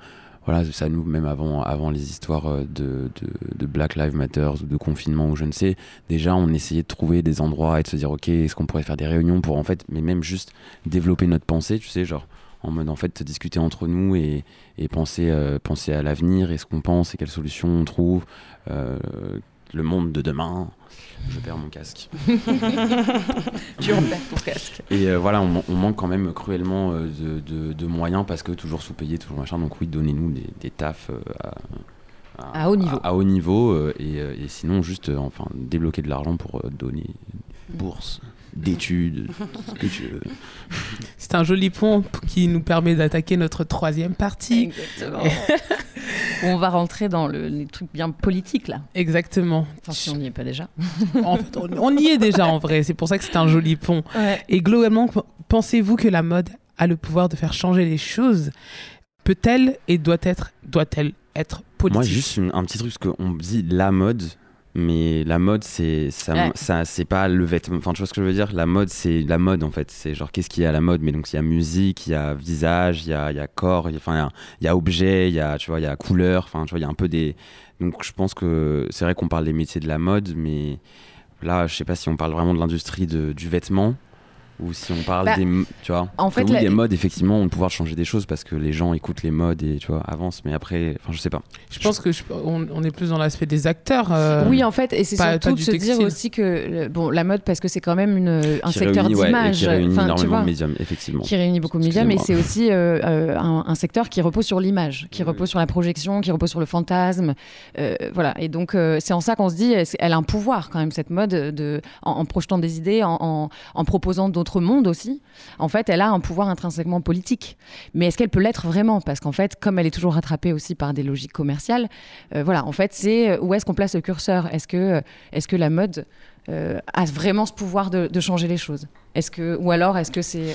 voilà, ça nous, même avant, avant les histoires euh, de, de, Black Lives Matter ou de confinement ou je ne sais, déjà on essayait de trouver des endroits et de se dire ok, est-ce qu'on pourrait faire des réunions pour en fait, mais même juste développer notre pensée, tu sais, genre en mode en fait discuter entre nous et, et penser, euh, penser à l'avenir et ce qu'on pense et quelles solutions on trouve, euh, le monde de demain. Je perds mon casque. tu en perds ton casque. Et euh, voilà, on, manque quand même cruellement euh, de, moyens parce que toujours sous-payé, toujours machin. Donc oui, donnez-nous des, des tafs euh, à, à, haut niveau. À, haut niveau et, et, sinon juste enfin débloquer de l'argent pour donner bourse d'études, ce que tu veux. C'est un joli pont qui nous permet d'attaquer notre troisième partie. Exactement. On va rentrer dans le, les trucs bien politiques là. Exactement. Enfin, si on n'y est pas déjà. En fait, on, on y est déjà en vrai. C'est pour ça que c'est un joli pont. Ouais. Et globalement, pensez-vous que la mode a le pouvoir de faire changer les choses? Peut-elle et être, doit-elle être politique? Moi, juste une- un petit truc, parce qu'on dit la mode, mais la mode, c'est ça, Ouais. ça c'est pas le vêtement. Enfin, tu vois ce que je veux dire La mode, c'est la mode en fait. C'est genre, qu'est-ce qu'il y a à la mode Mais donc, il y a musique, il y a visage, il y a, il y a corps, il y a- enfin, il y a, il y a objet, il y a, tu vois, il y a couleur. Enfin, tu vois, il y a un peu des. Donc, je pense que c'est vrai qu'on parle des métiers de la mode, mais là, je sais pas si on parle vraiment de l'industrie de- du vêtement. Ou si on parle Bah, des. Tu vois en Que fait, oui, la- les modes, effectivement, ont le pouvoir changer des choses parce que les gens écoutent les modes et, tu vois, avancent. Mais après, enfin, je sais pas. Je pense que je- on, on est plus dans l'aspect des acteurs. euh, Oui, en fait, et c'est surtout pas de se dire aussi que bon, la mode, parce que c'est quand même une, un qui secteur ouais, d'image, qui réunit enfin, tu énormément vois, de médias, effectivement. qui réunit beaucoup de médias, mais c'est aussi euh, euh, un, un secteur qui repose sur l'image, qui Oui, repose sur la projection, qui repose sur le fantasme, euh, voilà. Et donc euh, c'est en ça qu'on se dit, elle elle a un pouvoir quand même cette mode de, en, en projetant des idées, en, en- en proposant d'autres mondes aussi. En fait, elle a un pouvoir intrinsèquement politique. Mais est-ce qu'elle peut l'être vraiment? Parce qu'en fait, comme elle est toujours rattrapée aussi par des logiques commerciales, euh, voilà. En fait, c'est où est-ce qu'on place le curseur? Est-ce que, est-ce que la mode euh, a vraiment ce pouvoir de, de changer les choses? Est-ce que, ou alors est-ce que c'est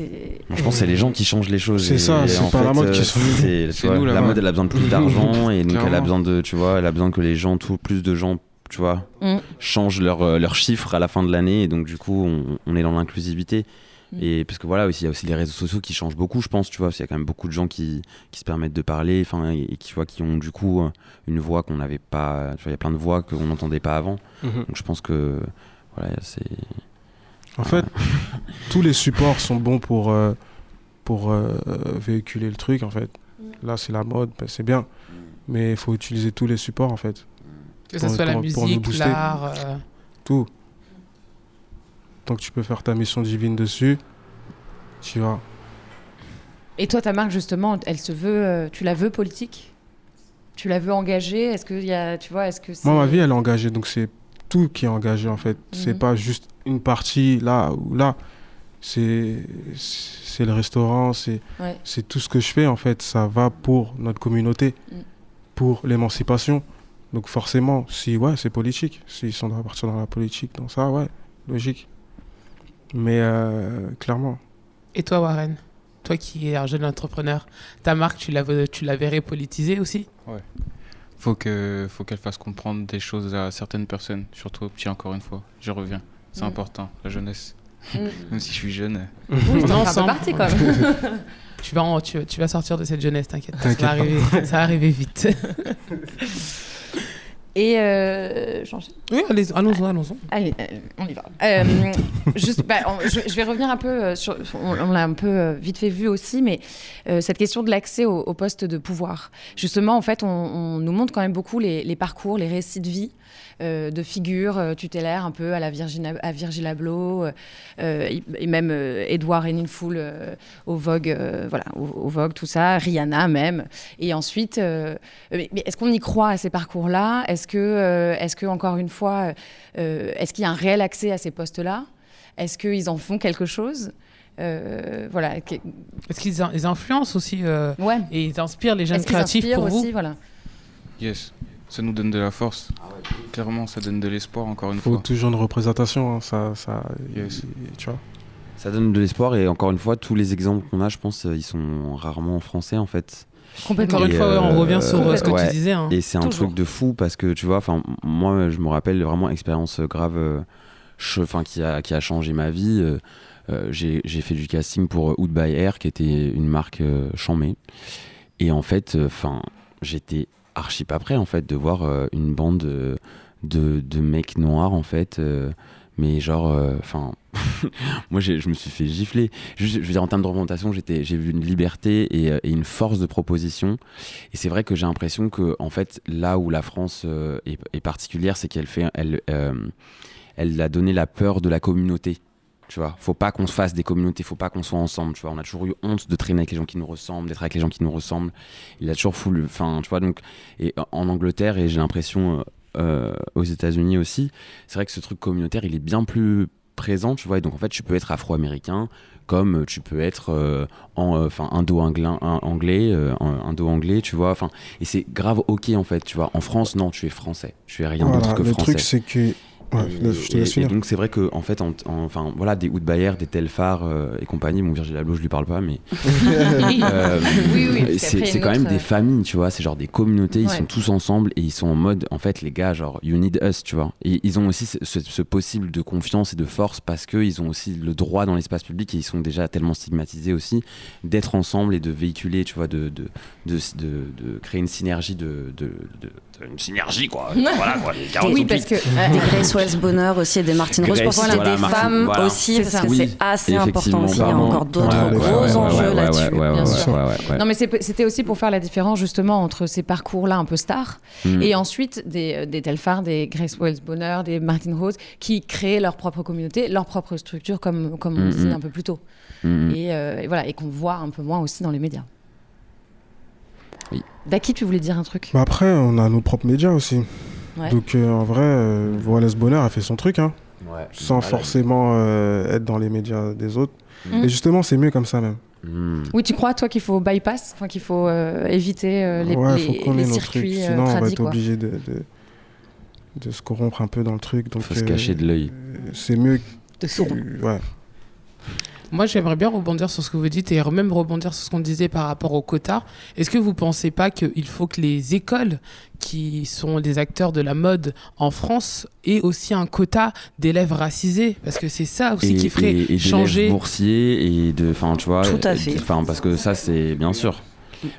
euh, je pense que c'est les gens qui changent les choses. C'est ça, c'est pas la mode euh, qui change. la la mode. elle a besoin de plus d'argent et donc elle a besoin de, tu vois, elle a besoin que les gens, tout, plus de gens, tu vois, Mm. changent leurs euh, leurs chiffres à la fin de l'année et donc du coup, on, on est dans l'inclusivité. Mm. Et parce que voilà, aussi, il y a aussi les réseaux sociaux qui changent beaucoup, je pense, tu vois, parce qu'il y a quand même beaucoup de gens qui, qui se permettent de parler, enfin, et, et qui, tu vois, qui ont du coup euh, une voix qu'on n'avait pas, tu vois, il y a plein de voix qu'on n'entendait pas avant. Mhm. Donc je pense que, voilà, c'est. En fait, tous les supports sont bons pour, euh, pour euh, véhiculer le truc, en fait. Là, c'est la mode, ben, c'est bien. Mais il faut utiliser tous les supports, en fait. Que ce soit la musique, l'art. euh, Tout. Donc, tu peux faire ta mission divine dessus. Tu vois. Et toi, ta marque, justement, elle se veut, euh, tu la veux politique? Tu la veux engagée? Est-ce que y a, tu vois, est-ce que c'est... Moi, ma vie, elle est engagée. Donc, c'est tout qui est engagé, en fait. C'est Mhm. pas juste une partie là ou là. C'est c'est le restaurant, c'est Ouais. c'est tout ce que je fais, en fait. Ça va pour notre communauté, Mm. pour l'émancipation. Donc, forcément, si, ouais, c'est politique. S'ils sont à partir dans la politique, dans ça, ouais, logique. Mais euh, clairement. Et toi, Warren Toi qui es un jeune entrepreneur, ta marque, tu la, veux- tu la verrais politisée aussi Faut que, faut qu'elle fasse comprendre des choses à certaines personnes, surtout aux petits encore une fois. Je reviens. C'est Mm. important, la jeunesse. Mm. Même si je suis jeune. Oui, On est ensemble. partie, quand même. tu vas, en- tu, tu vas sortir de cette jeunesse, t'inquiète. Ça, va arriver- ça va arriver vite. Et euh, j'enchaîne oui, allez- allons-y, allons-y. Allez, euh, on y va. Euh, juste, bah, on- je, je vais revenir un peu euh, sur. On, on l'a un peu vite fait vu aussi, mais cette question de l'accès au, au poste de pouvoir. Justement, en fait, on, on nous montre quand même beaucoup les, les parcours, les récits de vie de figures tutélaires, un peu à la Virgin, à Virgil Abloh, et même Edward Enninful au Vogue, voilà, au, au Vogue, tout ça, Rihanna même. Et ensuite, est-ce qu'on y croit à ces parcours-là? Est-ce que, euh, est-ce que encore une fois, euh, est-ce qu'il y a un réel accès à ces postes-là? Est-ce qu'ils en font quelque chose? Euh, Voilà. Est-ce qu'ils in- ils influencent aussi euh, Ouais. et ils inspirent les jeunes créatifs pour vous aussi Voilà. Yes. Ça nous donne de la force. Clairement, ça donne de l'espoir encore une faut fois. toujours une représentation. hein, ça, ça, Yes. tu vois. Ça donne de l'espoir et encore une fois, tous les exemples qu'on a, je pense, euh, ils sont rarement en français en fait. Complètement. Encore une fois, on euh, revient sur euh, ce que ouais. tu disais. hein. Et c'est un Toujours. truc de fou parce que tu vois, enfin, moi, je me rappelle vraiment expérience grave, euh, che- enfin, qui a qui a changé ma vie. j'ai j'ai fait du casting pour Oud by Air, qui était une marque euh, chamée. Et en fait, enfin, j'étais archi pas prêt en fait de voir euh, une bande de, de, de mecs noirs en fait. euh, mais genre, enfin, moi je me suis fait gifler. Je, veux dire, en termes de représentation, j'ai vu une liberté et, euh, et une force de proposition. Et c'est vrai que j'ai l'impression que, en fait, là où la France euh, est, particulière, c'est qu'elle fait, elle, euh, elle a donné la peur de la communauté. Tu vois, faut pas qu'on se fasse des communautés, faut pas qu'on soit ensemble. Tu vois, on a toujours eu honte de traîner avec les gens qui nous ressemblent, d'être avec les gens qui nous ressemblent. Il a toujours fou, enfin, tu vois, donc, et en Angleterre et j'ai l'impression aux États-Unis aussi, c'est vrai que ce truc communautaire, il est bien plus présent, tu vois. Et donc, en fait, tu peux être afro-américain, comme tu peux être euh, en, enfin indo-anglais, anglais, euh, indo-anglais, tu vois. Enfin, et c'est grave ok en fait, tu vois. En France, non, tu es français. Tu es rien d'autre que le français. Le truc, c'est que et, donc c'est vrai que en fait, enfin voilà, des Bayer, des Telfar euh, et compagnie. Bon, Virgil Abloh, je lui parle pas, mais euh, c'est quand même des familles, tu vois. C'est genre des communautés. Ils sont tous ensemble et ils sont en mode, en fait, les gars, genre you need us, tu vois. Et ils ont aussi ce, possible de confiance et de force parce que ils ont aussi le droit dans l'espace public et ils sont déjà tellement stigmatisés aussi d'être ensemble et de véhiculer, tu vois, de de, de, de, créer une synergie de, de une synergie quoi. voilà quoi. oui parce que des Grace Wells Bonheur aussi et des Martine Rose pour voilà, des femmes aussi parce que c'est assez important aussi. Il y a encore d'autres gros enjeux là-dessus. Non mais c'était aussi pour faire la différence justement entre ces parcours là un peu stars hmm. et ensuite des des Telfar, des Grace Wells Bonheur, des Martin Rose qui créent leur propre communauté, leur propre structure comme comme on hmm, disait hmm. un peu plus tôt. Euh, et voilà et qu'on voit un peu moins aussi dans les médias. Daki, tu voulais dire un truc bah Après, on a nos propres médias aussi. Donc euh, en vrai, euh, Wallace Bonheur a fait son truc, hein, sans forcément euh, être dans les médias des autres. Mm. Et justement, c'est mieux comme ça même. Mm. Oui, tu crois, toi, qu'il faut bypass, enfin qu'il faut éviter les, ouais, les, faut les circuits Sinon, on va être obligé de, de, se corrompre un peu dans le truc. Il faut se cacher de l'œil. C'est mieux. De Ouais. Moi, j'aimerais bien rebondir sur ce que vous dites et même rebondir sur ce qu'on disait par rapport au quota. Est-ce que vous ne pensez pas qu'il faut que les écoles qui sont des acteurs de la mode en France aient aussi un quota d'élèves racisés? Parce que c'est ça aussi qui ferait et, et changer. boursiers et de. Enfin, tu vois. Tout à fait. Enfin, parce que ça, c'est bien sûr.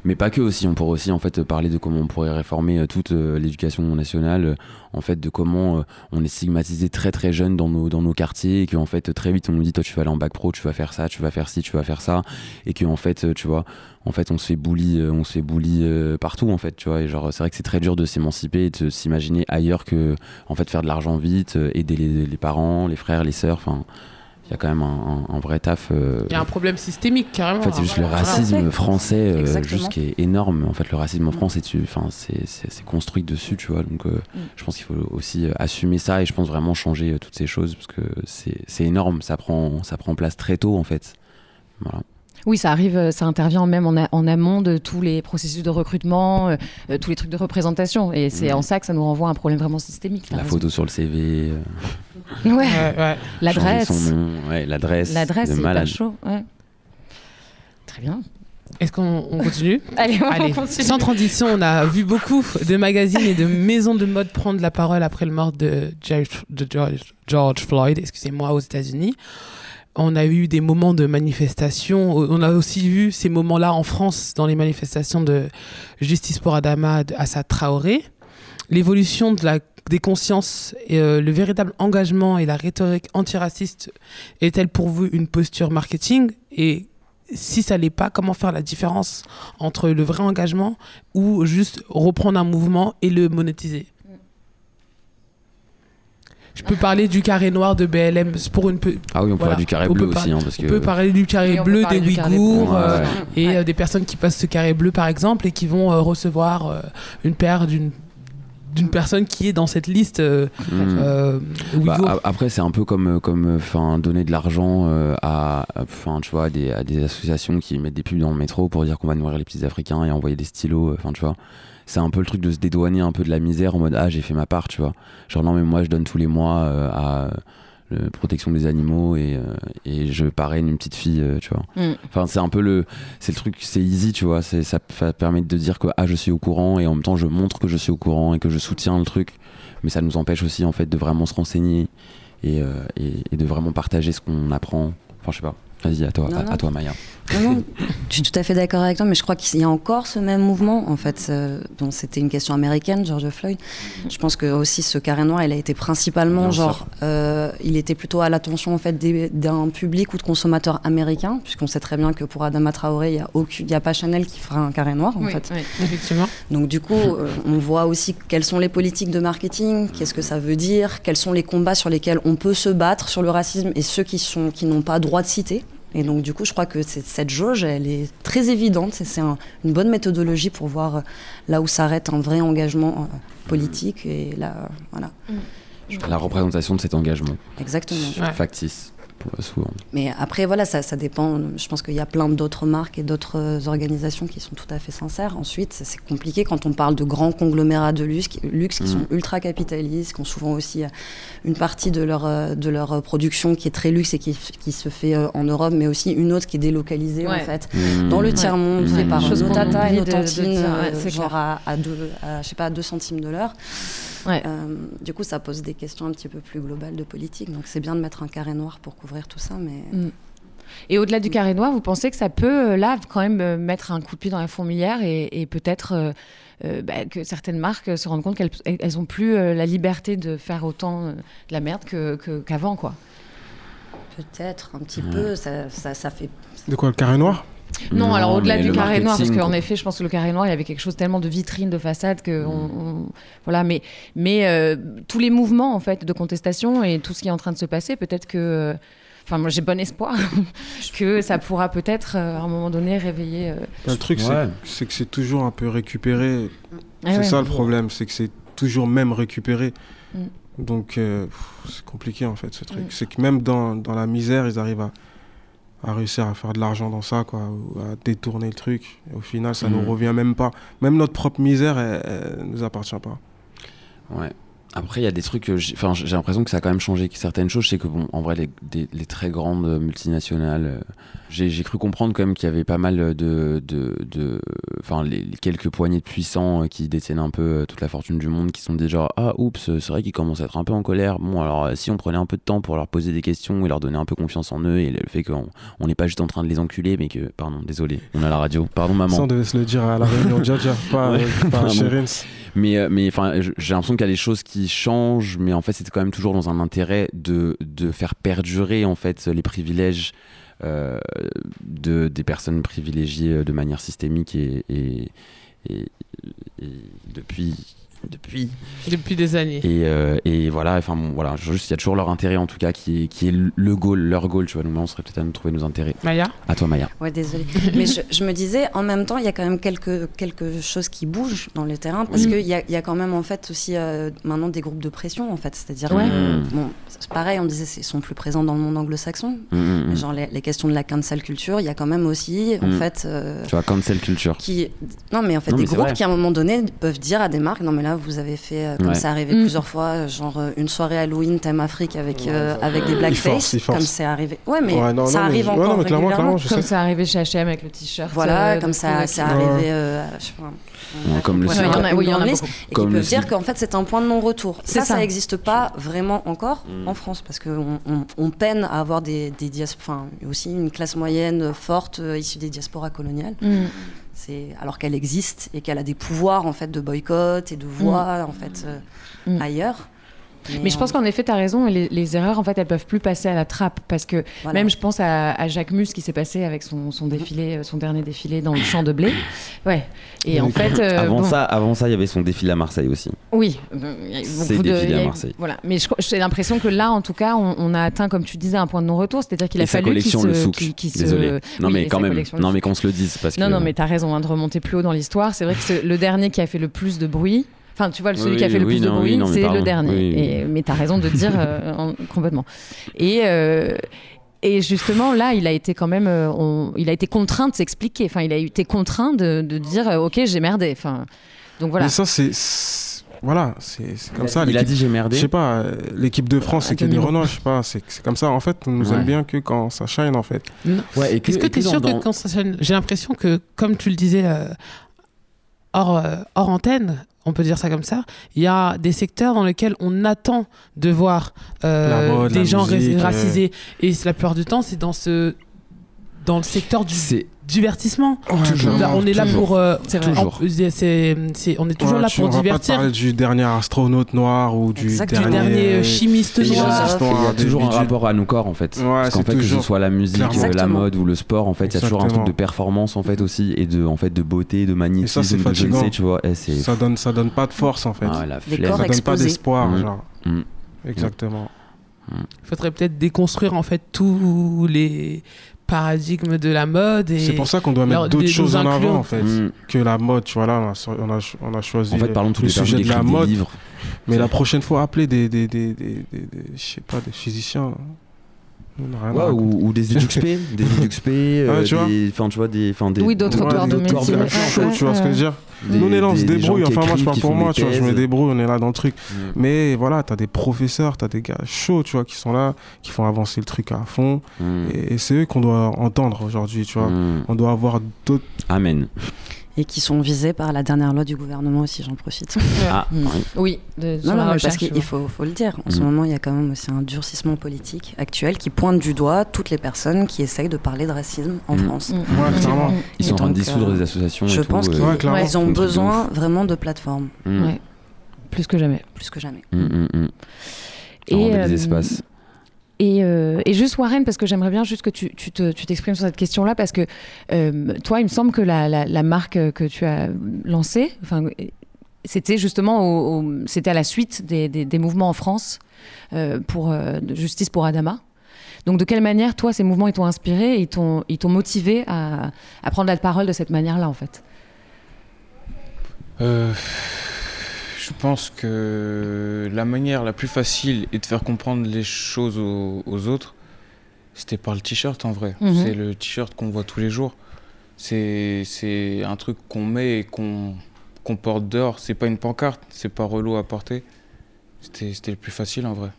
Mais pas que aussi, on pourrait aussi en fait parler de comment on pourrait réformer euh, toute euh, l'éducation nationale, euh, en fait de comment on est stigmatisé très très jeune dans nos, dans nos quartiers et qu'en fait très vite on nous dit toi tu vas aller en bac pro, tu vas faire ça, tu vas faire ci, tu vas faire ça et que en fait tu vois, en fait on se fait bully, on se fait bully partout en fait, tu vois et genre c'est vrai que c'est très dur de s'émanciper et de s'imaginer ailleurs que en fait faire de l'argent vite, aider les, les parents, les frères, les sœurs, enfin il y a quand même un, vrai taf. Euh, il y a un problème systémique carrément. En fait, c'est juste le racisme français, euh, juste qui est énorme. En fait, le racisme en France, c'est construit dessus, tu vois. Donc, euh, mm. je pense qu'il faut aussi assumer ça et je pense vraiment changer toutes ces choses parce que c'est énorme. Ça prend, ça prend place très tôt, en fait. Voilà. Oui, ça arrive, euh, ça intervient même en, amont de tous les processus de recrutement, euh, euh, tous les trucs de représentation. Et c'est en ça que ça nous renvoie à un problème vraiment systémique. La photo sur le CV. Ouais. L'adresse. Ouais, l'adresse. L'adresse, c'est chaud. Très bien. Est-ce qu'on continue Allez, on continue. Sans transition, on a vu beaucoup de magazines et de maisons de mode prendre la parole après le mort de George Floyd, excusez-moi, aux États-Unis on a eu des moments de manifestation. On a aussi vu ces moments-là en France dans les manifestations de justice pour Adama à sa Traoré. L'évolution de la, des consciences, et, euh, le véritable engagement et la rhétorique antiraciste est-elle pour vous une posture marketing? Et si ça l'est pas, comment faire la différence entre le vrai engagement ou juste reprendre un mouvement et le monétiser? Je peux parler du carré noir de BLM pour une Ah oui, on peut parler du carré bleu aussi. Hein, parce on peut parler du carré bleu des Ouïghours euh, et euh, des personnes qui passent ce carré bleu par exemple et qui vont euh, recevoir une paire d'une d'une personne qui est dans cette liste hmm. bah, après c'est un peu comme comme enfin donner de l'argent à enfin tu vois des, à des associations qui mettent des pubs dans le métro pour dire qu'on va nourrir les petits africains et envoyer des stylos enfin tu vois c'est un peu le truc de se dédouaner un peu de la misère en mode ah j'ai fait ma part tu vois. Genre non mais moi je donne tous les mois euh, à la euh, protection des animaux et, euh, et, je parraine une petite fille tu vois. Mm. enfin c'est un peu le c'est le truc c'est easy tu vois. C'est ça, permet de dire que ah je suis au courant et en même temps je montre que je suis au courant et que je soutiens le truc. Mais ça nous empêche aussi en fait de vraiment se renseigner et, et, et de vraiment partager ce qu'on apprend. Enfin je sais pas. Vas-y, à toi, à, toi, Maya. Non, je suis tout à fait d'accord avec toi, mais je crois qu'il y a encore ce même mouvement, en fait. Donc c'était une question américaine, George Floyd. Je pense que aussi ce carré noir, il a été principalement, genre, euh, il était plutôt à l'attention en fait d'un public ou de consommateurs américains, puisqu'on sait très bien que pour Adama Traoré, il n'y a pas Chanel qui fera un carré noir, en fait. Oui, effectivement. Donc du coup, euh, on voit aussi quelles sont les politiques de marketing, qu'est-ce que ça veut dire, quels sont les combats sur lesquels on peut se battre sur le racisme et ceux qui sont qui n'ont pas droit de citer. Et donc, du coup, je crois que cette jauge, elle est très évidente. C'est une bonne méthodologie pour voir euh, là où s'arrête un vrai engagement euh, politique. Et là, voilà. Mm. La représentation de cet engagement Exactement. Ouais. factice, souvent. Mais après, voilà, ça, ça dépend. Je pense qu'il y a plein d'autres marques et d'autres euh, organisations qui sont tout à fait sincères. Ensuite, c'est- compliqué quand on parle de grands conglomérats de luxe, qui- luxe qui Mhm. sont ultra capitalistes, qui ont souvent aussi euh, une partie de leur, euh, de leur euh, production qui est très luxe et qui, qui se fait euh, en Europe, mais aussi une autre qui est délocalisée, Ouais. en fait. Mmh. Dans le tiers-monde, Ouais. fait par nos tata et tantines, euh, genre clair. à, à deux, à, je sais pas, à 2 centimes de l'heure. Ouais. Euh, du coup, ça pose des questions un petit peu plus globales de politique. Donc, c'est bien de mettre un carré noir pour couvrir tout ça, mais... Mm. Et au-delà du carré noir, vous pensez que ça peut, euh, là, quand même euh, mettre un coup de pied dans la fourmilière et, et peut-être euh, bah, que certaines marques se rendent compte qu'elles elles ont plus euh, la liberté de faire autant de la merde que- que- qu'avant, quoi? Peut-être un petit Ouais. peu, ça, ça, ça fait. De quoi, le carré noir? Non, alors au-delà du carré noir, parce qu'en effet, je pense que le carré noir, il y avait quelque chose tellement de vitrine, de façade que Mm. on- on- voilà. Mais mais euh, tous les mouvements en fait de contestation et tout ce qui est en train de se passer, peut-être que, euh, enfin moi j'ai bon espoir que ça pourra peut-être euh, à un moment donné réveiller. euh, Le truc, c'est- Ouais. c'est que c'est toujours un peu récupéré. ah c'est ouais. ça le problème, c'est que c'est toujours même récupéré. Mm. Donc, euh, c'est compliqué en fait ce truc. Mm. C'est que même dans, dans la misère, ils arrivent à, à réussir à faire de l'argent dans ça, quoi, ou à détourner le truc. Et au final, ça Mm. nous revient même pas. Même notre propre misère, elle, elle nous appartient pas. Ouais. Après, il y a des trucs j'ai enfin, j'ai l'impression que ça a quand même changé certaines choses. Je sais que, bon, en vrai, les, des- les très grandes multinationales, euh, j'ai cru comprendre quand même qu'il y avait pas mal de. de, de- enfin, les, les quelques poignées de puissants euh, qui détiennent un peu euh, toute la fortune du monde qui sont déjà Ah, oups, c'est vrai qu'ils commencent à être un peu en colère. Bon, alors, euh, si on prenait un peu de temps pour leur poser des questions et leur donner un peu confiance en eux et le fait qu'on on n'est pas juste en train de les enculer, mais que. Pardon, désolé, on a la radio. Pardon, maman. Ça, on devait se le dire à la réunion de Jaja, pas, Ouais. pas à. Mais, euh, mais enfin, j'ai l'impression qu'il y a des choses qui changent, mais en fait, c'est quand même toujours dans un intérêt de, de faire perdurer en fait les privilèges euh, de, des personnes privilégiées de manière systémique et, et, et- et depuis. Depuis. Depuis des années. Et, euh, et voilà, enfin bon, voilà, juste il y a toujours leur intérêt en tout cas qui est, qui est le goal, leur goal, tu vois. Là, on serait peut-être à nous trouver nos intérêts. Maya? À toi, Maya. Ouais, désolée. Mais je, je me disais, en même temps, il y a quand même quelque, quelque chose qui bouge dans le terrain, parce Mhm. qu'il y a, il y a quand même, en fait, aussi euh, maintenant des groupes de pression, en fait. C'est-à-dire Ouais. que, Mhm. bon, c'est pareil, on disait, ils sont plus présents dans le monde anglo-saxon. Mm, mm, mm. Genre les, les questions de la cancel culture, il y a quand même aussi, en fait. euh, Tu vois, cancel culture. qui non mais en fait Non, des groupes vrai. qui à un moment donné peuvent dire à des marques non mais là vous avez fait euh, comme Ouais. c'est arrivé Mm. plusieurs fois euh, genre euh, une soirée Halloween thème Afrique avec euh, avec des blackface comme c'est arrivé ouais mais Ouais, non, ça non, mais- arrive ouais, encore non, mais clairement, régulièrement. clairement, je Comme c'est arrivé chez H&M avec le t-shirt. voilà euh, comme ça c'est arrivé je sais pas, Ouais, comme le Ouais, Ouais, il y en a, une oui, a et qui peuvent dire qu'en fait c'est un point de non-retour. Ça, ça ça. n'existe pas vraiment encore Mm. en France parce qu'on on, on peine à avoir des, des dias- enfin, aussi une classe moyenne forte euh, issue des diasporas coloniales. Mm. C'est alors qu'elle existe et qu'elle a des pouvoirs en fait de boycott et de voix en fait euh, Mm. ailleurs. Mais je pense qu'en effet, tu as raison, et les, les erreurs, en fait, elles peuvent plus passer à la trappe. Parce que Voilà. même, je pense à, à Jacques Mus qui s'est passé avec son, son défilé, euh, son dernier défilé dans le champ de blé. Ouais. Et en fait. euh, avant, bon, ça, avant ça, il y avait son défilé à Marseille aussi. Oui. il y a eu C'est beaucoup de- défilé il a à Marseille. Voilà. Mais j'ai l'impression que là, en tout cas, on, on a atteint, comme tu disais, un point de non-retour. C'est-à-dire qu'il a fallu qu'il collection se. le souk. qu'il- qu'il se- Désolé. Non Oui, mais quand même. Non mais qu'on se le dise parce Non, que. non, mais t'as raison hein, de remonter plus haut dans l'histoire. C'est vrai que c'est le dernier qui a fait le plus de bruit. Enfin, tu vois, celui Oui, qui a fait le oui, plus de bruit, oui, c'est le dernier. Oui, oui. Et, mais t'as raison de dire euh, en- complètement. Et, euh, et justement, là, il a été quand même, euh, on- il a été contraint de s'expliquer. Enfin, il a été contraint de, de dire, ok, j'ai merdé. Enfin, donc voilà. Mais ça, c'est. Voilà, c'est comme ça. Il a l'équipe- dit j'ai Je merdé. sais pas, l'équipe de France, À c'est que des 2000. Renois, je sais pas, c'est comme ça. En fait, on nous Ouais. aime bien que quand ça shine, en fait. Ouais, et Est-ce que tu es sûr dans- que quand ça sonne- J'ai l'impression que, comme tu le disais euh, hors, euh, hors antenne, on peut dire ça comme ça, il y a des secteurs dans lesquels on attend de voir euh, mode, des gens euh. racisés. Et la plupart du temps, c'est dans ce dans le secteur du Divertissement. Toujours. Là, on est là Toujours. pour. euh, C'est on est toujours Ouais, là pour on va pas te divertir. parler du dernier astronaute noir ou du Exact. Du dernier, dernier euh, chimiste noir. Il y a toujours un rapport à nos corps en fait. Ouais, Parce qu'en fait, que ce soit la musique, euh, la mode ou le sport, en fait, il y a toujours un truc de performance en fait aussi et de en fait de beauté, de Et magnétisme, ça, c'est de fatigant. sais, tu vois. Et c'est Ça donne, ça donne pas de force, en fait. ah, la Les corps ça donne pas d'espoir, Mm. genre. Mm. Exactement. Il faudrait peut-être déconstruire en fait tous les paradigmes de la mode. Et C'est pour ça qu'on doit mettre d'autres choses en avant, en fait, Mm. que la mode. Tu vois, là, on a, on a, on a choisi En fait, parlons tous le les sujet de la des mode. livres. Mais la prochaine fois, appelez des, des, des, des, des- des- je sais pas, des physiciens. Ouais, ou, ou des EduxP, des EduxP, euh, Ouais, tu vois. des, enfin tu vois des, enfin des. Oui, d'autres Ouais, corps de métier. corps de métier, Ouais, chaud, tu vois ce que je veux dire des- Nous, on est là, on se débrouille. Enfin, moi, je parle pour moi, tu vois, je me débrouille, on est là dans le truc. Mm. Mais voilà, t'as des professeurs, t'as des gars chauds, tu vois, qui sont là, qui font avancer le truc à fond. Mm. Et, et c'est eux qu'on doit entendre aujourd'hui, tu vois. Mm. On doit avoir d'autres. Amen. Et qui sont visés par la dernière loi du gouvernement aussi, j'en profite. Ah, Mm. oui. Oui, de, Non, non, mais parce qu'il faut, faut le dire. En ce Mhm. moment, il y a quand même aussi un durcissement politique actuel qui pointe du doigt toutes les personnes qui essayent de parler de racisme en Mhm. France. Mm. Ouais, clairement. Ils Et sont en train de dissoudre euh, des associations. je et pense euh, qu'ils Ouais, ils ont besoin vraiment de plateformes, mm. Ouais. Plus que jamais. plus que jamais. Mm, mm, mm. Et, Rendre euh, des espaces. Et, euh, et juste Warren, parce que j'aimerais bien juste que tu tu tu t'exprimes sur cette question-là, parce que euh, toi, il me semble que la, marque que tu as lancée, enfin, c'était justement c'était à la suite des, des- mouvements en France euh, pour euh, de justice pour Adama. Donc, de quelle manière, toi, ces mouvements, ils t'ont inspiré, ils t'ont, ils t'ont motivé à, à prendre la parole de cette manière-là, en fait? Euh, je pense que la manière la plus facile et de faire comprendre les choses aux, aux autres, c'était par le t-shirt en vrai. Mhm. C'est le t-shirt qu'on voit tous les jours. C'est c'est un truc qu'on met et qu'on qu'on porte dehors. C'est pas une pancarte, c'est pas relou à porter. C'était c'était le plus facile en vrai.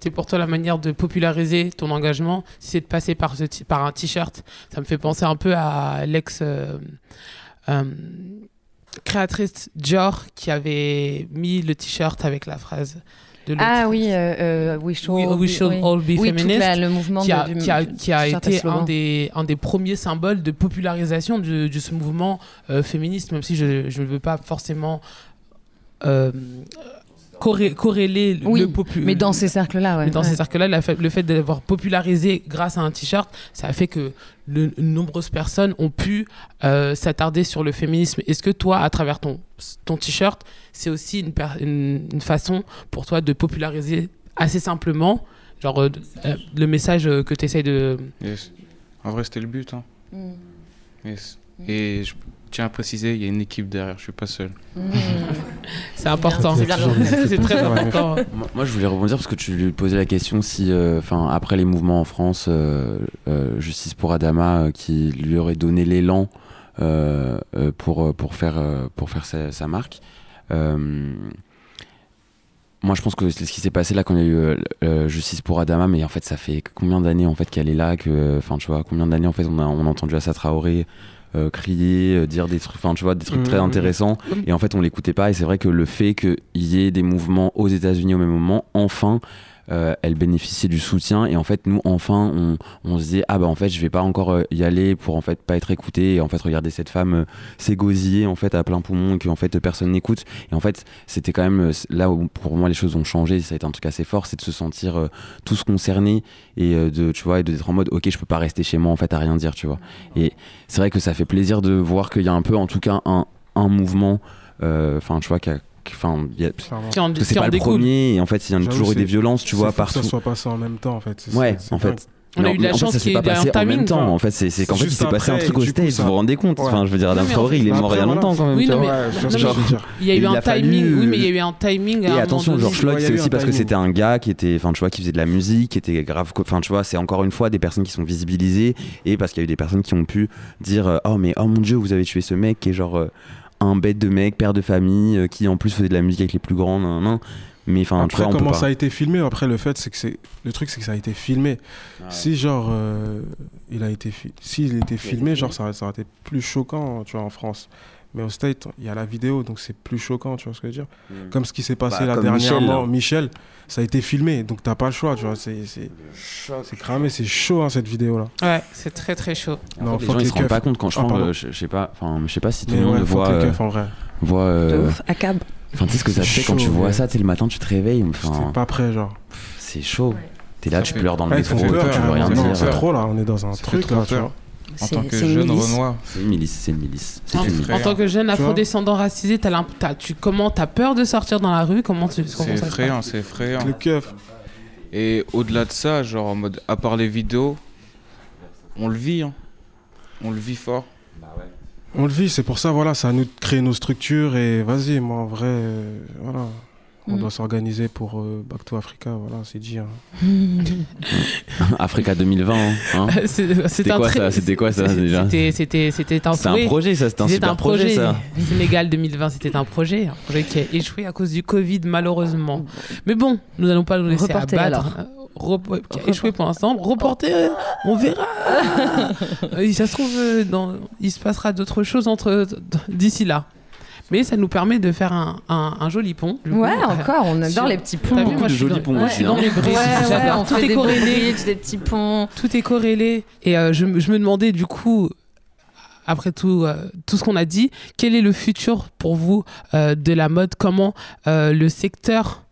C'est pour toi la manière de populariser ton engagement, c'est de passer par, ce par un t-shirt. Ça me fait penser un peu à l'ex euh, euh, créatrice Dior qui avait mis le t-shirt avec la phrase de. Ah oui, euh, euh, we should, We, we should all be Oui, feminist. la- le mouvement qui a, de- du- qui a, qui été un des, un des premiers symboles de popularisation de, de ce mouvement euh, féministe, même si je je ne veux pas forcément euh, corré- corréler le- Oui, le Mais dans ces cercles-là, ouais. mais dans ouais. ces cercles-là, le fait d'avoir popularisé grâce à un t-shirt, ça a fait que de nombreuses personnes ont pu euh, s'attarder sur le féminisme. Est-ce que toi, à travers ton, ton t-shirt, c'est aussi une, per- une, une façon pour toi de populariser assez simplement genre, euh, euh, le message que tu essayes de... Yes. En vrai, c'était le but. hein. Mm. Yes. Et je tiens à préciser, il y a une équipe derrière, je suis pas seul. Mm. C'est important. C'est très important. Moi, moi, je voulais rebondir parce que tu lui posais la question si, euh, enfin, après les mouvements en France, euh, euh, Justice pour Adama, euh, qui lui aurait donné l'élan pour pour faire pour faire sa, sa marque. Euh, moi, je pense que c'est ce qui s'est passé là quand il y a eu Justice pour Adama, mais en fait, ça fait combien d'années en fait qu'elle est là, que, enfin, tu vois, combien d'années en fait on a, on a entendu Assa Traoré euh, crier, euh, dire des trucs, enfin, tu vois, des trucs très Mhm. intéressants, et en fait, on l'écoutait pas. Et c'est vrai que le fait qu'il y ait des mouvements aux États-Unis au même moment, enfin, elle bénéficiait du soutien. Et en fait, nous, enfin, on, on se disait, ah bah en fait, je vais pas encore euh, y aller pour en fait pas être écouté. Et en fait, regarder cette femme euh, s'égosiller en fait à plein poumon et que en fait personne n'écoute. Et en fait, c'était quand même euh, là où pour moi les choses ont changé. Ça a été un truc assez fort, c'est de se sentir euh, tous concernés et euh, de tu vois et d'être en mode, ok, je peux pas rester chez moi en fait à rien dire, tu vois. Et c'est vrai que ça fait plaisir de voir qu'il y a un peu, en tout cas, un, un mouvement. euh, Enfin, tu vois, qui a- enfin, c'est pas le découle. premier et en fait il y en a J'avoue, toujours eu des violences tu vois fou que ça partout soit passé en même temps, en fait. C'est- ouais c'est en fait On a eu de la chance ça s'est qu'il y ait passé en même timing. temps en fait c'est c'est qu'en fait il s'est passé un truc coup, States ça- vous vous rendez compte? Enfin je veux dire Adam Traoré il est mort il y a longtemps quand même Oui, non, mais-. Il y a eu un timing, oui, mais il y a eu un timing. et attention George. Floyd c'est aussi parce que c'était un gars qui était enfin tu vois qui faisait de la musique qui était grave enfin tu vois c'est encore une fois des personnes qui sont visibilisées et parce qu'il y a eu des personnes qui ont pu dire euh, oh mais oh mon dieu vous avez tué ce mec qui est genre un bête de mec père de famille euh, qui en plus faisait de la musique avec les plus grands nan, nan. mais enfin Après, vois on peut comment ça a été filmé? Après, le fait, c'est que c'est le truc, c'est que ça a été filmé. Si genre euh, il a été fi- s'il était filmé, genre ça, ça aurait été plus choquant, tu vois, en France. Mais au State, il y a la vidéo, donc c'est plus choquant, tu vois ce que je veux dire. Comme ce qui s'est passé Bah, là dernièrement, Michel, Michel, ça a été filmé, donc t'as pas le choix, tu vois. C'est c'est c'est cramé, c'est chaud hein, cette vidéo là. Ouais, c'est très très chaud. Non, En fait, les gens ils se rendent pas compte quand je Ah, pense pardon. euh, je je sais pas enfin je sais pas si tout le monde ouais, voit euh, keufs, en vrai. voit euh, ouf, à cab. Enfin, tu sais ce que ça fait quand tu chaud, vois ouais. ça, tu sais, le matin, tu te réveilles, enfin, J'étais pas prêt, genre. c'est chaud. T'es là, tu pleures dans le métro, tu veux hein, rien non, dire. C'est trop là, on est dans un truc là, tu vois. En tant que jeune. Renoir, C'est une milice, c'est une milice. C'est En, une C'est milice. en tant que jeune afrodescendant racisé, t'as l'imp- t'as- tu comment t'as peur de sortir dans la rue? Comment tu c'est ça effrayant, c'est effrayant. Les keufs. Et au-delà de ça, genre en mode, à part les vidéos, on le vit, hein. On le vit fort. On le vit, c'est pour ça, voilà, à nous de créer nos structures et vas-y, moi en vrai, euh, voilà. On Mm. doit s'organiser pour euh, Back to Africa, voilà, c'est dit. hein. Africa 2020. hein, C'était quoi, ça? C'était quoi, ça, déjà? C'était un C'est un souhait. projet, ça, c'était un super un projet. ça. Sénégal 2020, c'était un projet, un projet qui a échoué à cause du Covid, malheureusement. Mais bon, nous n'allons pas nous laisser Reporter, abattre. alors. Euh, qui a échoué pour l'instant. Reporter, on verra. Ça se trouve, euh, dans- il se passera d'autres choses entre d'ici là. Mais ça nous permet de faire un, un- un joli pont. du coup. Ouais, encore, on adore Sur- les petits T'as ponts. vu, Beaucoup moi, de je suis jolis dans- ponts ouais, aussi, je suis dans hein. les on Tout fait est corrélé. des petits ponts. tout est corrélé. Et euh, je, me- je me demandais du coup, après tout, euh, tout ce qu'on a dit, quel est le futur pour vous euh, de la mode? Comment euh, le secteur,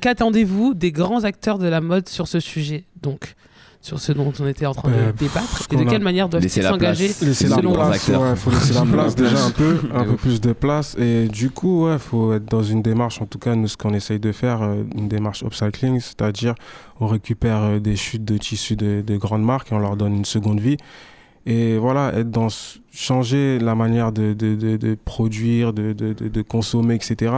qu'attendez-vous des grands acteurs de la mode sur ce sujet Donc, sur ce dont on était en train Euh, de débattre. ce Et de quelle manière doivent-ils Laisser la s'engager la Selon grands place, ouais, faut laisser la place déjà un peu, un peu plus de place. Et du coup, ouais, faut être dans une démarche, en tout cas, nous, ce qu'on essaye de faire, euh, une démarche upcycling, c'est-à-dire on récupère euh, des chutes de tissus de, de grandes marques et on leur donne une seconde vie. Et voilà, être dans changer la manière de, de, de, de produire, de, de, de, de consommer, etc.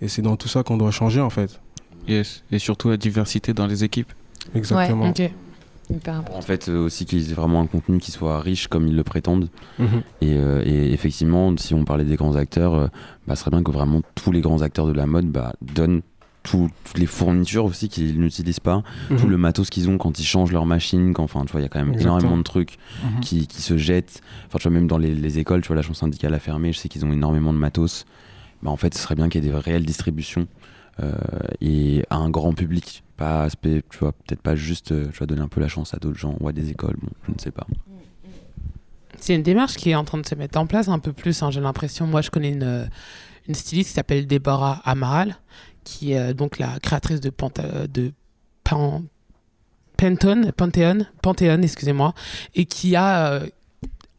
Et c'est dans tout ça qu'on doit changer, en fait. Yes. Et surtout la diversité dans les équipes. Exactement. Hyper important. En fait, euh, aussi qu'ils aient vraiment un contenu qui soit riche comme ils le prétendent. Mhm. Et, euh, et effectivement, si on parlait des grands acteurs, euh, bah, ce serait bien que vraiment tous les grands acteurs de la mode bah, donnent tout- toutes les fournitures aussi qu'ils n'utilisent pas, tout Mhm. le matos qu'ils ont quand ils changent leur machine. Quand, enfin, tu vois, il y a quand même Exactement. énormément de trucs qui, qui se jettent. Enfin, tu vois, même dans les, les écoles, tu vois, la chambre syndicale a fermé, je sais qu'ils ont énormément de matos. Bah, en fait, ce serait bien qu'il y ait des réelles distributions euh, et à un grand public. Pas, aspect, tu vois, peut-être pas juste, euh, tu vas donner un peu la chance à d'autres gens ou à des écoles, je ne sais pas. C'est une démarche qui est en train de se mettre en place un peu plus, hein, j'ai l'impression. Moi, je connais une, euh, une styliste qui s'appelle Deborah Amaral, qui est euh, donc la créatrice de, Panta- de Pan- Pantone, Panthéon, Panthéon, excusez-moi, et qui a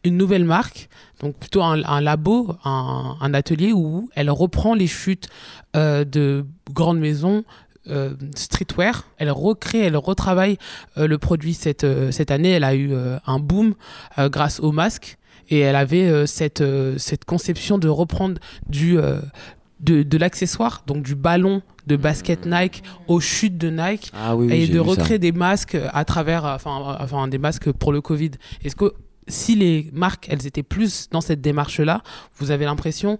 une nouvelle marque, donc plutôt un, labo, un, atelier où elle reprend les chutes de grandes maisons euh, streetwear. Elle recrée, elle retravaille euh, le produit cette, euh, cette année. Elle a eu un boom grâce au masque et elle avait cette, cette conception de reprendre du, de, de l'accessoire, donc du ballon de basket Nike aux chutes de Nike Ah oui, et de recréer des masques à travers, enfin, enfin des masques pour le Covid. Est-ce que si les marques, elles étaient plus dans cette démarche-là, vous avez l'impression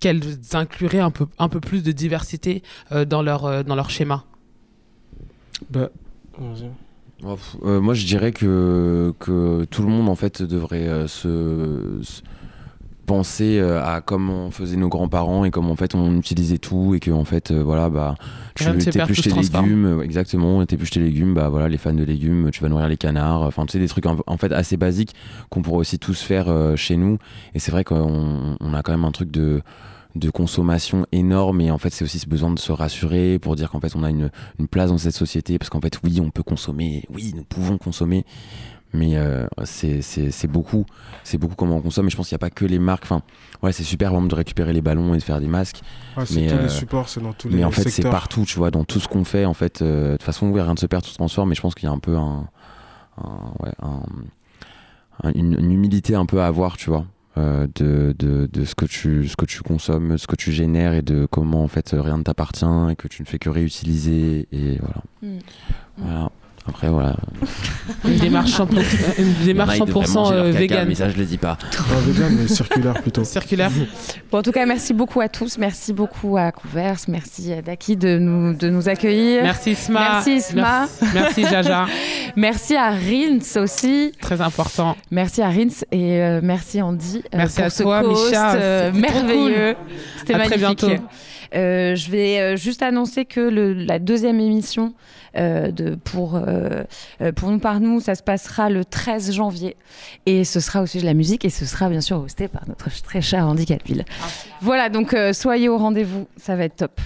qu'elles incluraient un peu, un peu plus de diversité euh, dans, leur, euh, dans leur schéma? Bah. Oh, euh, moi, je dirais que, que tout le monde, en fait, devrait euh, se, se penser euh, à comment faisaient nos grands-parents et comment, en fait, on utilisait tout et que, en fait, euh, voilà, bah, tu se tes légumes, euh, exactement, t'épluches tes légumes, bah, voilà, les fans de légumes, tu vas nourrir les canards, enfin, tu sais, des trucs, en, en fait, assez basiques qu'on pourrait aussi tous faire euh, chez nous. Et c'est vrai qu'on on a quand même un truc de de consommation énorme et en fait c'est aussi ce besoin de se rassurer pour dire qu'en fait on a une, une place dans cette société parce qu'en fait oui on peut consommer oui nous pouvons consommer mais euh, c'est beaucoup. C'est beaucoup comment on consomme. Et je pense qu'il n'y a pas que les marques. Enfin ouais c'est super vraiment de récupérer les ballons et de faire des masques. Ah, c'est Mais, tous euh, les supports, c'est dans tous les mais en fait c'est partout tu vois dans tout ce qu'on fait en fait euh, de toute façon oui, rien ne se perd tout se transforme. Mais je pense qu'il y a un peu un, un- ouais, un- un- une, une humilité un peu à avoir tu vois euh, de, de, de ce que tu ce que tu consommes ce que tu génères et de comment en fait rien ne t'appartient et que tu ne fais que réutiliser et voilà. Mm. voilà après voilà Une démarche 100%, une démarche 100% euh, vegan. mais ça je le dis pas Pas vegan, mais circulaire plutôt. Circulaire. Bon, en tout cas, merci beaucoup à tous. Merci beaucoup à Converse. Merci à Daki de nous, de nous accueillir. Merci Isma. Merci, Isma. Merci, merci, Jaja. Merci à Rins aussi. Très important. Merci à Rins et euh, merci Andy. euh, Merci pour à ce toi, co-host, Micha. euh, merveilleux. C'était À très magnifique. bientôt. Euh, je vais euh, juste annoncer que le- la deuxième émission euh, de, pour, euh, euh, pour nous par nous, ça se passera le 13 janvier. Et ce sera au sujet de la musique et ce sera bien sûr hosté par notre très cher Andy Capil. Voilà, donc euh, soyez au rendez-vous, ça va être top.